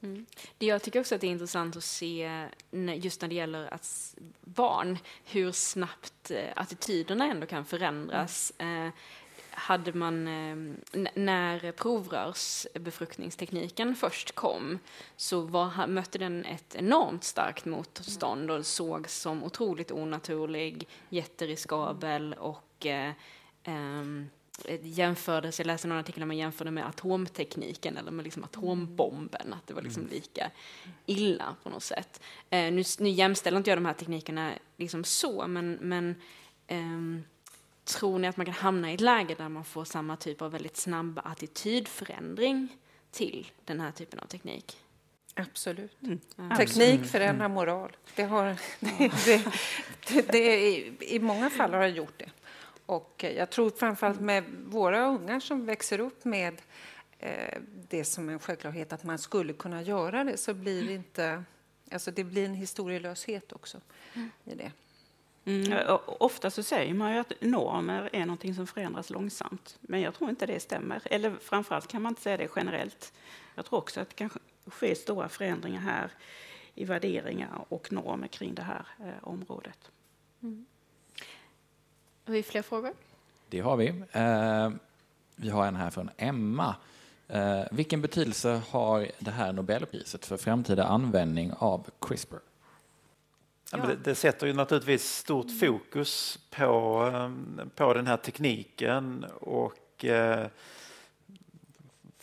Mm. Det jag tycker också att det är intressant att se just när det gäller att barn, hur snabbt eh, attityderna ändå kan förändras. Eh, hade man, eh, n- när provrörsbefruktningstekniken först kom så var, mötte den ett enormt starkt motstånd och sågs som otroligt onaturlig, jätteriskabel och eh, ehm, jämfördes, jag läste någon artikel där man jämförde med atomtekniken eller med liksom atombomben, att det var liksom lika illa på något sätt. Eh, nu, nu jämställer inte jag de här teknikerna liksom så, men, men ehm, tror ni att man kan hamna i ett läge där man får samma typ av väldigt snabb attitydförändring till den här typen av teknik? Absolut. Ja. Teknik förändrar moral. Det har, *laughs* det, det, det, det är, i, många fall har det gjort det. Och eh, jag tror framförallt med våra ungar som växer upp med eh, det som en självklarhet att man skulle kunna göra det så blir det inte... Alltså det blir en historielöshet också i det. Mm. och Ofta så säger man ju att normer är någonting som förändras långsamt. Men jag tror inte det stämmer. Eller framförallt kan man inte säga det generellt. Jag tror också att det kan ske stora förändringar här i värderingar och normer kring det här eh, området. Har vi fler frågor? Det har vi. Eh, vi har en här från Emma. Eh, vilken betydelse har det här Nobelpriset för framtida användning av CRISPR? Ja, det, det sätter ju naturligtvis stort fokus på, eh, på den här tekniken och eh,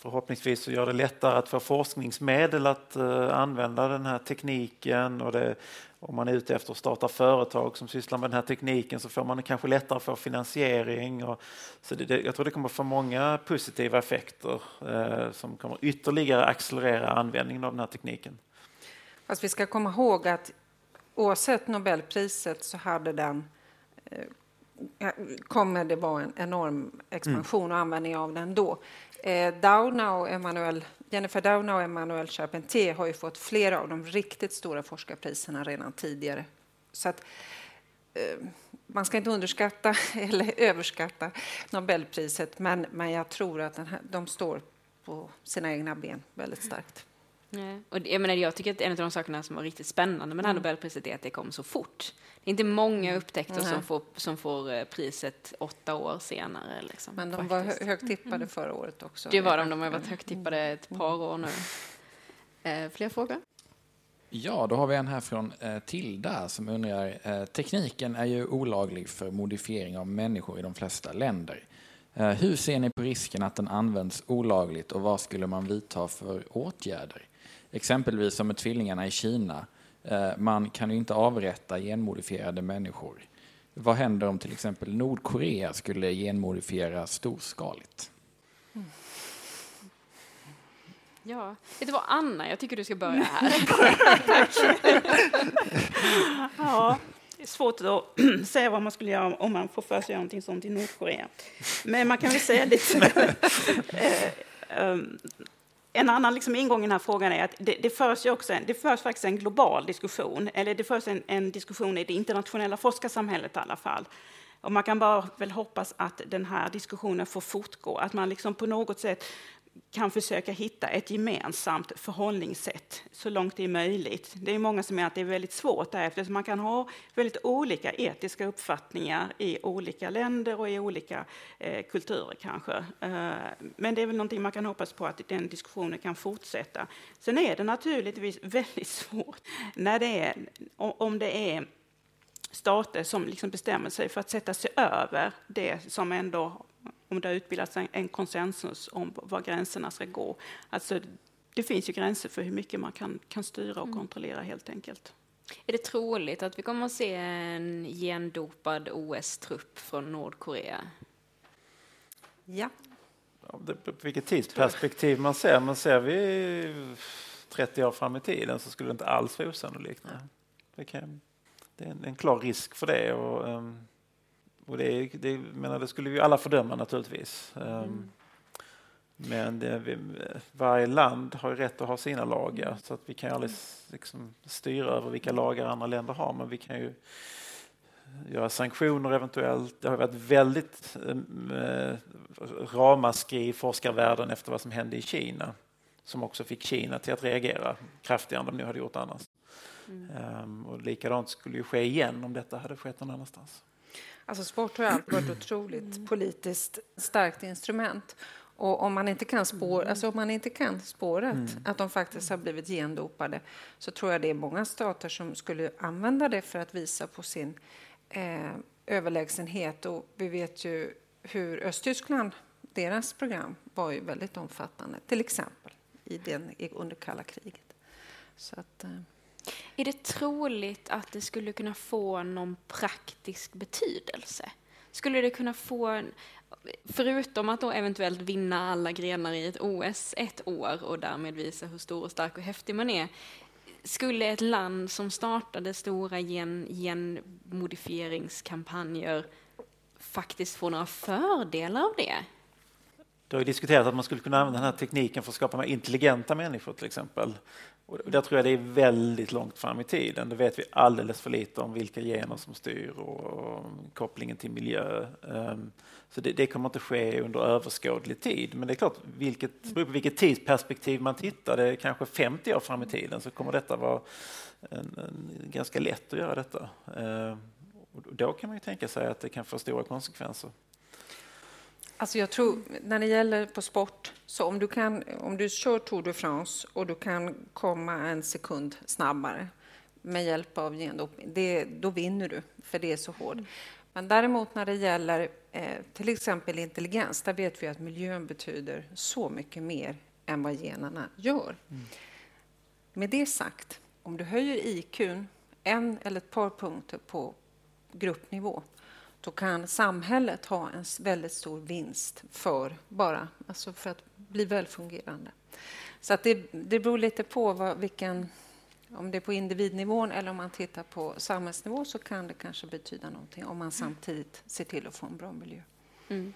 förhoppningsvis så gör det lättare att få forskningsmedel att eh, använda den här tekniken och det, om man är ute efter att starta företag som sysslar med den här tekniken så får man kanske lättare få finansiering. Och, så det, jag tror det kommer få många positiva effekter eh, som kommer ytterligare accelerera användningen av den här tekniken. Fast vi ska komma ihåg att oavsett Nobelpriset så hade den eh, kommer det vara en enorm expansion och användning av den då. Eh, Dauna och Emmanuel, Jennifer Doudna och Emmanuel Charpentier har ju fått flera av de riktigt stora forskarpriserna redan tidigare. Så att, eh, man ska inte underskatta *laughs* eller överskatta Nobelpriset men, men jag tror att den här, de står på sina egna ben väldigt starkt. Nej. Och jag, menar, jag tycker att en av de sakerna som var riktigt spännande med det här Nobelpriset är att det kom så fort. Det är inte många upptäckter Nej. som får, som får eh, priset åtta år senare. Liksom, Men de var faktiskt. hö- högt tippade förra året också. Det var de, de har varit högt tippade ett par år nu. Eh, fler frågor? Ja, då har vi en här från eh, Tilda som undrar. Eh, tekniken är ju olaglig för modifiering av människor i de flesta länder. Eh, hur ser ni på risken att den används olagligt och vad skulle man vidta för åtgärder? Exempelvis som med tvillingarna i Kina. Eh, man kan ju inte avrätta genmodifierade människor. Vad händer om till exempel Nordkorea skulle genmodifiera storskaligt? Ja. Vet du vad, Anna, jag tycker du ska börja här. *laughs* *laughs* Ja, det är svårt att *clears throat* säga vad man skulle göra om man får för sig att göra någonting sånt i Nordkorea. Men man kan väl säga lite... *laughs* Eh, um, en annan liksom ingång i den här frågan är att det, det, förs också en, det förs faktiskt en global diskussion, eller det förs en, en diskussion i det internationella forskarsamhället i alla fall. Och man kan bara väl hoppas att den här diskussionen får fortgå, att man liksom på något sätt kan försöka hitta ett gemensamt förhållningssätt så långt det är möjligt. Det är många som menar att det är väldigt svårt där, eftersom man kan ha väldigt olika etiska uppfattningar i olika länder och i olika eh, kulturer kanske. Eh, men det är väl någonting man kan hoppas på att den diskussionen kan fortsätta. Sen är det naturligtvis *laughs* väldigt svårt när det är, om om det är stater som liksom bestämmer sig för att sätta sig över det som ändå, om det har utbildats en, en konsensus om var gränserna ska gå. Alltså, det finns ju gränser för hur mycket man kan, kan styra och kontrollera helt enkelt. Är det troligt att vi kommer att se en gendopad OS-trupp från Nordkorea? Ja. Ja, det, på vilket tidsperspektiv man ser. Men ser vi 30 år fram i tiden så skulle det inte alls vara osannolikt. Det, kan, det är en, en, klar risk för det. Och, um, och det, det, menar, det skulle vi alla fördöma naturligtvis. Um, mm. Men det, varje land har rätt att ha sina lagar så att vi kan aldrig liksom, styra över vilka lagar andra länder har men vi kan ju göra sanktioner eventuellt. Det har varit väldigt eh, ramaskri i forskarvärlden efter vad som hände i Kina som också fick Kina till att reagera kraftigare än de nu hade gjort annars. Mm. Um, och likadant skulle ju ske igen om detta hade skett någon annanstans. Alltså sport har alltid varit otroligt politiskt starkt instrument. Och om man inte kan, spår, mm. alltså om man inte kan spåret, mm. att de faktiskt har blivit gendopade, så tror jag det är många stater som skulle använda det för att visa på sin eh, överlägsenhet. Och vi vet ju hur Östtyskland, deras program var ju väldigt omfattande, till exempel i den, under kalla kriget. Så att, eh. Är det troligt att det skulle kunna få någon praktisk betydelse? Skulle det kunna få, förutom att då eventuellt vinna alla grenar i ett OS ett år och därmed visa hur stor och stark och häftig man är, skulle ett land som startade stora gen, genmodifieringskampanjer faktiskt få några fördelar av det? Det har diskuterats att man skulle kunna använda den här tekniken för att skapa mer intelligenta människor till exempel. Och där tror jag det är väldigt långt fram i tiden. Det vet vi alldeles för lite om vilka gener som styr och kopplingen till miljö. Ehm, så det, det kommer inte ske under överskådlig tid. Men det är klart, vilket, beror på vilket tidsperspektiv man tittar. Det är kanske 50 år fram i tiden så kommer detta vara en, en, ganska lätt att göra detta. Ehm, och då kan man ju tänka sig att det kan få stora konsekvenser. Alltså jag tror, när det gäller på sport, så om du, kan, om du kör Tour de France och du kan komma en sekund snabbare med hjälp av gendopning, det, då vinner du, för det är så hårt. Men däremot när det gäller eh, till exempel intelligens, där vet vi att miljön betyder så mycket mer än vad generna gör. Mm. Med det sagt, om du höjer IQ en eller ett par punkter på gruppnivå, då kan samhället ha en väldigt stor vinst för bara alltså för att bli välfungerande. Så att det, det beror lite på vad, vilken, om det är på individnivån eller om man tittar på samhällsnivå så kan det kanske betyda någonting om man samtidigt ser till att få en bra miljö. Mm.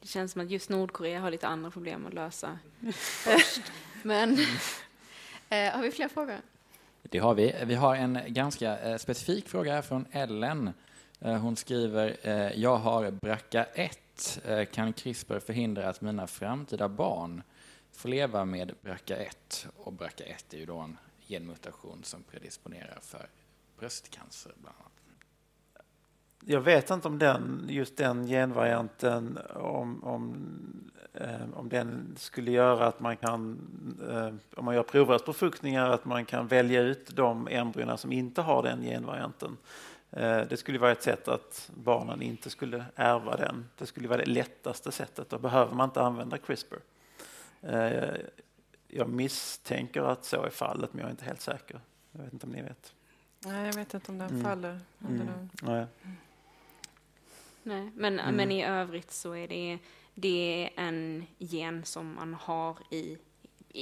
Det känns som att just Nordkorea har lite andra problem att lösa först. *laughs* Men *laughs* eh, har vi fler frågor? Det har vi. Vi har en ganska eh, specifik fråga från Ellen Eh, Eh, hon skriver, eh, jag har BRCA1. Eh, kan CRISPR förhindra att mina framtida barn får leva med BRCA1? Och BRCA1 är ju då en genmutation som predisponerar för bröstcancer bland annat. Jag vet inte om den, just den genvarianten, om, om, om den skulle göra att man kan, om man gör provrörsbefruktningar, att man kan välja ut de embryona som inte har den genvarianten. Eh, det skulle vara ett sätt att barnen inte skulle ärva den. Det skulle vara det lättaste sättet. Då behöver man inte använda CRISPR. Eh, jag misstänker att så är fallet, men jag är inte helt säker. Jag vet inte om ni vet. Nej, jag vet inte om den mm. faller mm. Nej. Nej, men, mm. men i övrigt så är det, det är en gen som man har i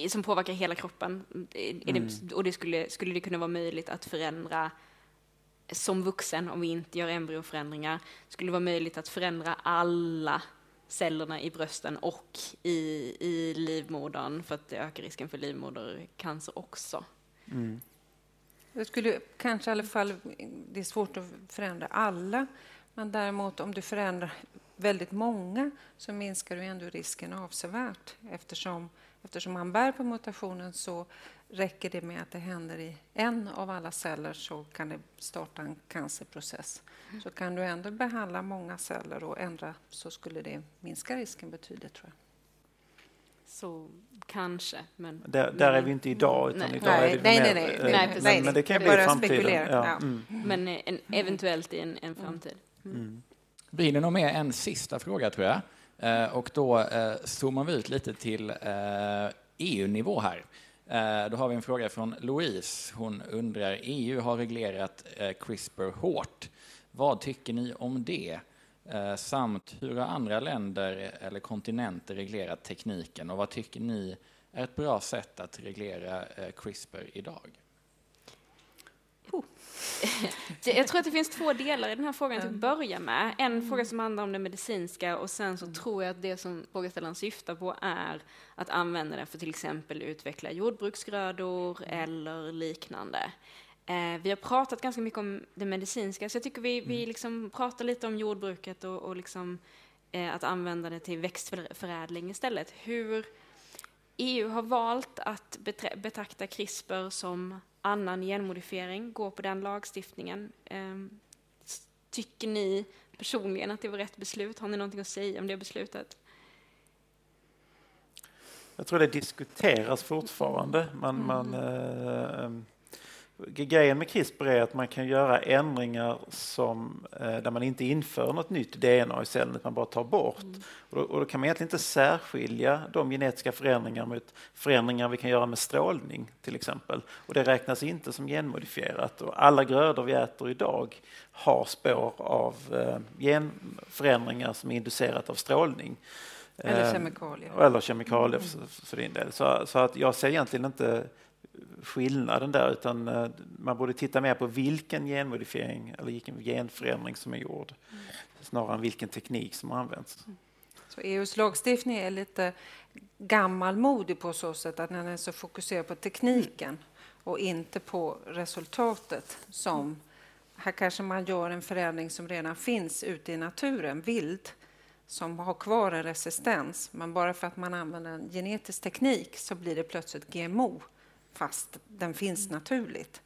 som påverkar hela kroppen. Mm. Det, och det skulle, skulle det kunna vara möjligt att förändra som vuxen, om vi inte gör embryoförändringar, skulle det vara möjligt att förändra alla cellerna i brösten och i, i livmodern för att det ökar risken för livmodercancer också. Mm. Det skulle kanske i alla fall, det är svårt att förändra alla, men däremot om du förändrar väldigt många så minskar du ändå risken avsevärt eftersom, eftersom man bär på mutationen så Räcker det med att det händer i en av alla celler så kan det starta en cancerprocess. Mm. Så kan du ändå behandla många celler och ändra så skulle det minska risken betydligt tror jag. Så kanske, men... Där, där är vi inte idag. Utan nej. idag nej, är nej, nej, nej, nej, nej, nej, Men det kan bli i framtiden. Ja. Ja. Mm. Men en, eventuellt i en, en framtid. Mm. Mm. Blir det nog med en sista fråga, tror jag. Eh, och då eh, zoomar vi ut lite till eh, EU-nivå här. Eh, då har vi en fråga från Louise. Hon undrar, EU har reglerat eh, CRISPR hårt. Vad tycker ni om det? Eh, samt hur har andra länder eller kontinenter reglerat tekniken och vad tycker ni är ett bra sätt att reglera CRISPR idag? Oh. *laughs* Jag tror att det finns två delar i den här frågan till att börja med. En mm. fråga som handlar om det medicinska och sen så mm. tror jag att det som frågeställaren syftar på är att använda det för till exempel utveckla jordbruksgrödor mm. eller liknande. Eh, vi har pratat ganska mycket om det medicinska, så jag tycker vi, vi liksom pratar lite om jordbruket och, och liksom, eh, att använda det till växtförädling istället. Hur EU har valt att betrakta CRISPR som annan genmodifiering, gå på den lagstiftningen. Ehm, tycker ni personligen att det var rätt beslut? Har ni någonting att säga om det beslutet? Jag tror det diskuteras fortfarande. Man, mm. man, eh, Grejen med CRISPR är att man kan göra ändringar som, eh, där man inte inför något nytt DNA i cellen, utan bara tar bort. Mm. Och, då, och, då, kan man egentligen inte särskilja de genetiska förändringarna mot förändringar vi kan göra med strålning till exempel. Och det räknas inte som genmodifierat. Och alla grödor vi äter idag har spår av eh, genförändringar som är inducerat av strålning. Eller eh, kemikalier. Eller kemikalier för, för din del. Så, så att jag ser egentligen inte skillnaden där utan eh, man borde titta mer på vilken genmodifiering eller vilken genförändring som är gjord mm. snarare än vilken teknik som används. Mm. Så EUs lagstiftning är lite gammalmodig på så sätt att den är så fokuserad på tekniken och inte på resultatet som här kanske man gör en förändring som redan finns ute i naturen, vild, som har kvar en resistens. Men bara för att man använder en genetisk teknik så blir det plötsligt GMO fast den finns naturligt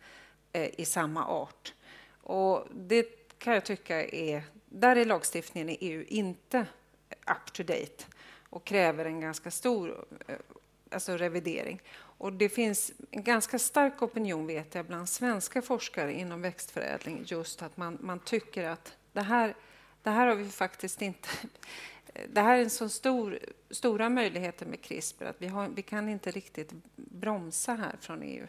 eh, i samma art. Och det kan jag tycka är, där är lagstiftningen i EU inte up to date och kräver en ganska stor eh, alltså revidering. Och det finns en ganska stark opinion, vet jag, bland svenska forskare inom växtförädling just att man, man tycker att det här, det här har vi faktiskt inte det här är en så stor, stora möjligheter med CRISPR att vi, har, vi kan inte riktigt bromsa här från EU.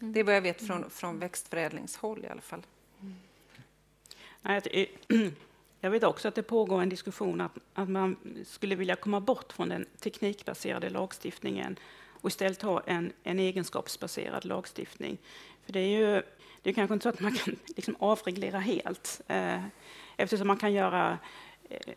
Mm. Det är vad jag vet från, från växtförädlingshåll i alla fall. Mm. *clears throat* Jag vet också att det pågår en diskussion att, att man skulle vilja komma bort från den teknikbaserade lagstiftningen och istället ha en, en egenskapsbaserad lagstiftning. För det är ju det är kanske inte så att man kan *laughs* liksom avreglera helt eh, eftersom man kan göra eh,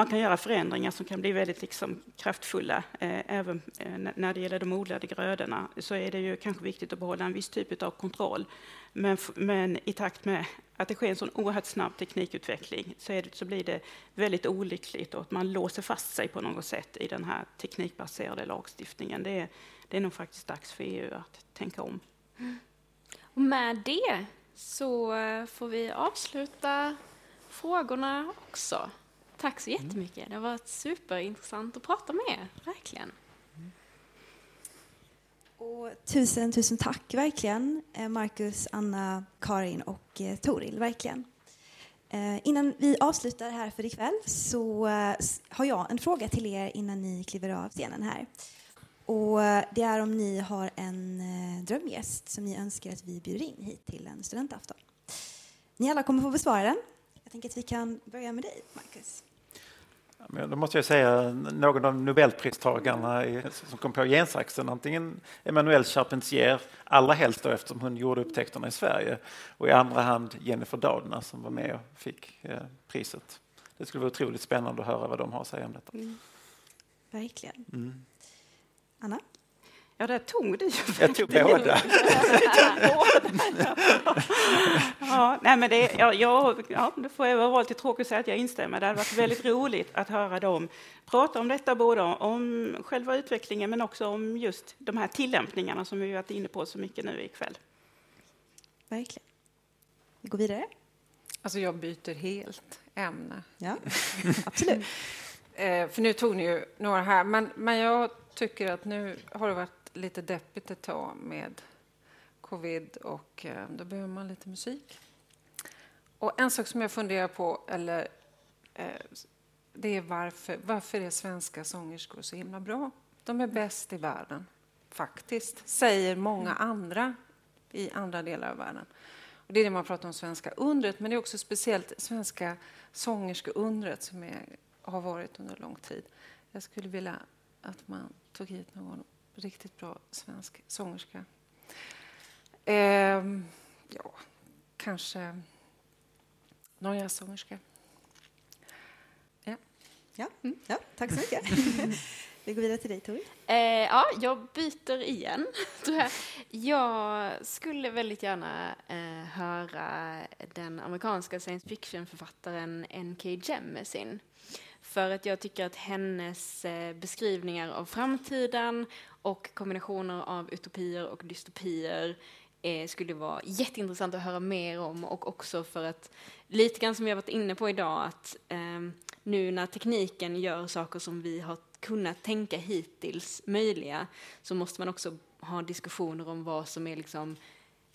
man kan göra förändringar som kan bli väldigt liksom kraftfulla. Eh, även eh, när det gäller de odlade grödorna så är det ju kanske viktigt att behålla en viss typ av kontroll. Men, men i takt med att det sker en sån oerhört snabb teknikutveckling så, det, så blir det väldigt olyckligt och att man låser fast sig på något sätt i den här teknikbaserade lagstiftningen. Det är, det är nog faktiskt dags för EU att tänka om. Mm. Och med det så eh, får vi avsluta frågorna också. Tack så jättemycket. Det har varit superintressant att prata med er, verkligen. Och tusen, tusen tack verkligen, eh, Marcus, Anna, Karin och eh, Toril, verkligen. Eh, innan vi avslutar här för ikväll så har jag en fråga till er innan ni kliver av scenen här. Och det är om ni har en drömgäst som ni önskar att vi bjuder in hit till en studentafton. Ni alla kommer få besvara den. Jag tänker att vi kan börja med dig, Marcus. Men då måste jag säga någon av Nobelpristagarna som kom på gensaxen, antingen Emmanuel Charpentier, allra helst då eftersom hon gjorde upptäckterna i Sverige, och i andra hand Jennifer Doudna som var med och fick eh, priset. Det skulle vara otroligt spännande att höra vad de har att säga om detta. Mm. Verkligen. Mm. Anna? Ja, där tog du ju. *laughs* Jag tog båda. ja, nej, men det, ja, jag, ja, då får jag vara lite tråkig och säga att jag instämmer. Det hade varit väldigt roligt att höra dem prata om detta, både om själva utvecklingen men också om just de här tillämpningarna som vi varit inne på så mycket nu ikväll. Verkligen. Vi går vidare. Alltså jag byter helt ämne. Ja, absolut. *laughs* eh, för nu tog ni ju några här, men, men jag tycker att nu har det varit lite deppigt ett tag med covid och eh, då behöver man lite musik. Och en sak som jag funderar på, eller eh, det är varför, varför är svenska sångerskor så himla bra? De är bäst i världen. faktiskt, säger många andra i andra delar av världen. Och det är det man pratar om svenska undret, men det är också speciellt svenska sångerskeundret som är, har varit under lång tid. Jag skulle vilja att man tog hit någon riktigt bra svensk sångerska. Eh, ja, kanske någon jazzsångerska. Ja. Ja, mm. ja, tack så mycket. *laughs* Vi går vidare till dig, Tori. Eh, ja, jag byter igen. *laughs* jag skulle väldigt gärna eh, höra den amerikanska science fiction-författaren N.K. Jemisin. För att jag tycker att hennes eh, beskrivningar av framtiden och kombinationer av utopier och dystopier eh, skulle vara jätteintressant att höra mer om och också för att lite grann som vi har varit inne på idag att eh, nu när tekniken gör saker som vi har kunnat tänka hittills möjliga så måste man också ha diskussioner om vad som är liksom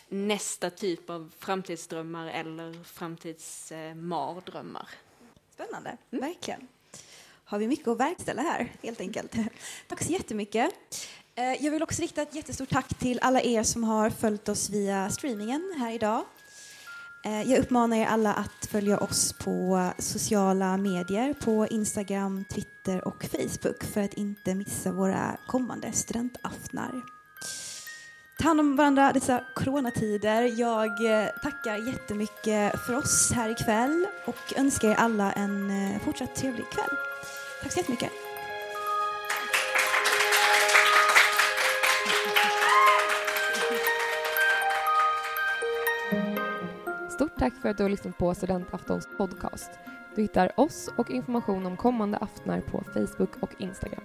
nästa typ av framtidsdrömmar eller framtidsmardrömmar. Spännande, mm. verkligen. Har vi mycket att verkställa här, helt enkelt. *laughs* Tack så jättemycket. Eh, jag vill också rikta ett jättestort tack till alla er som har följt oss via streamingen här idag. Eh, jag uppmanar er alla att följa oss på sociala medier, på Instagram, Twitter och Facebook för att inte missa våra kommande studentaftnar. Ta hand om varandra dessa coronatider. Jag eh, tackar jättemycket för oss här ikväll och önskar er alla en eh, fortsatt trevlig kväll. Tack så jättemycket. Stort tack för att du har lyssnat på Studentaftons podcast. Du hittar oss och information om kommande aftnar på Facebook och Instagram.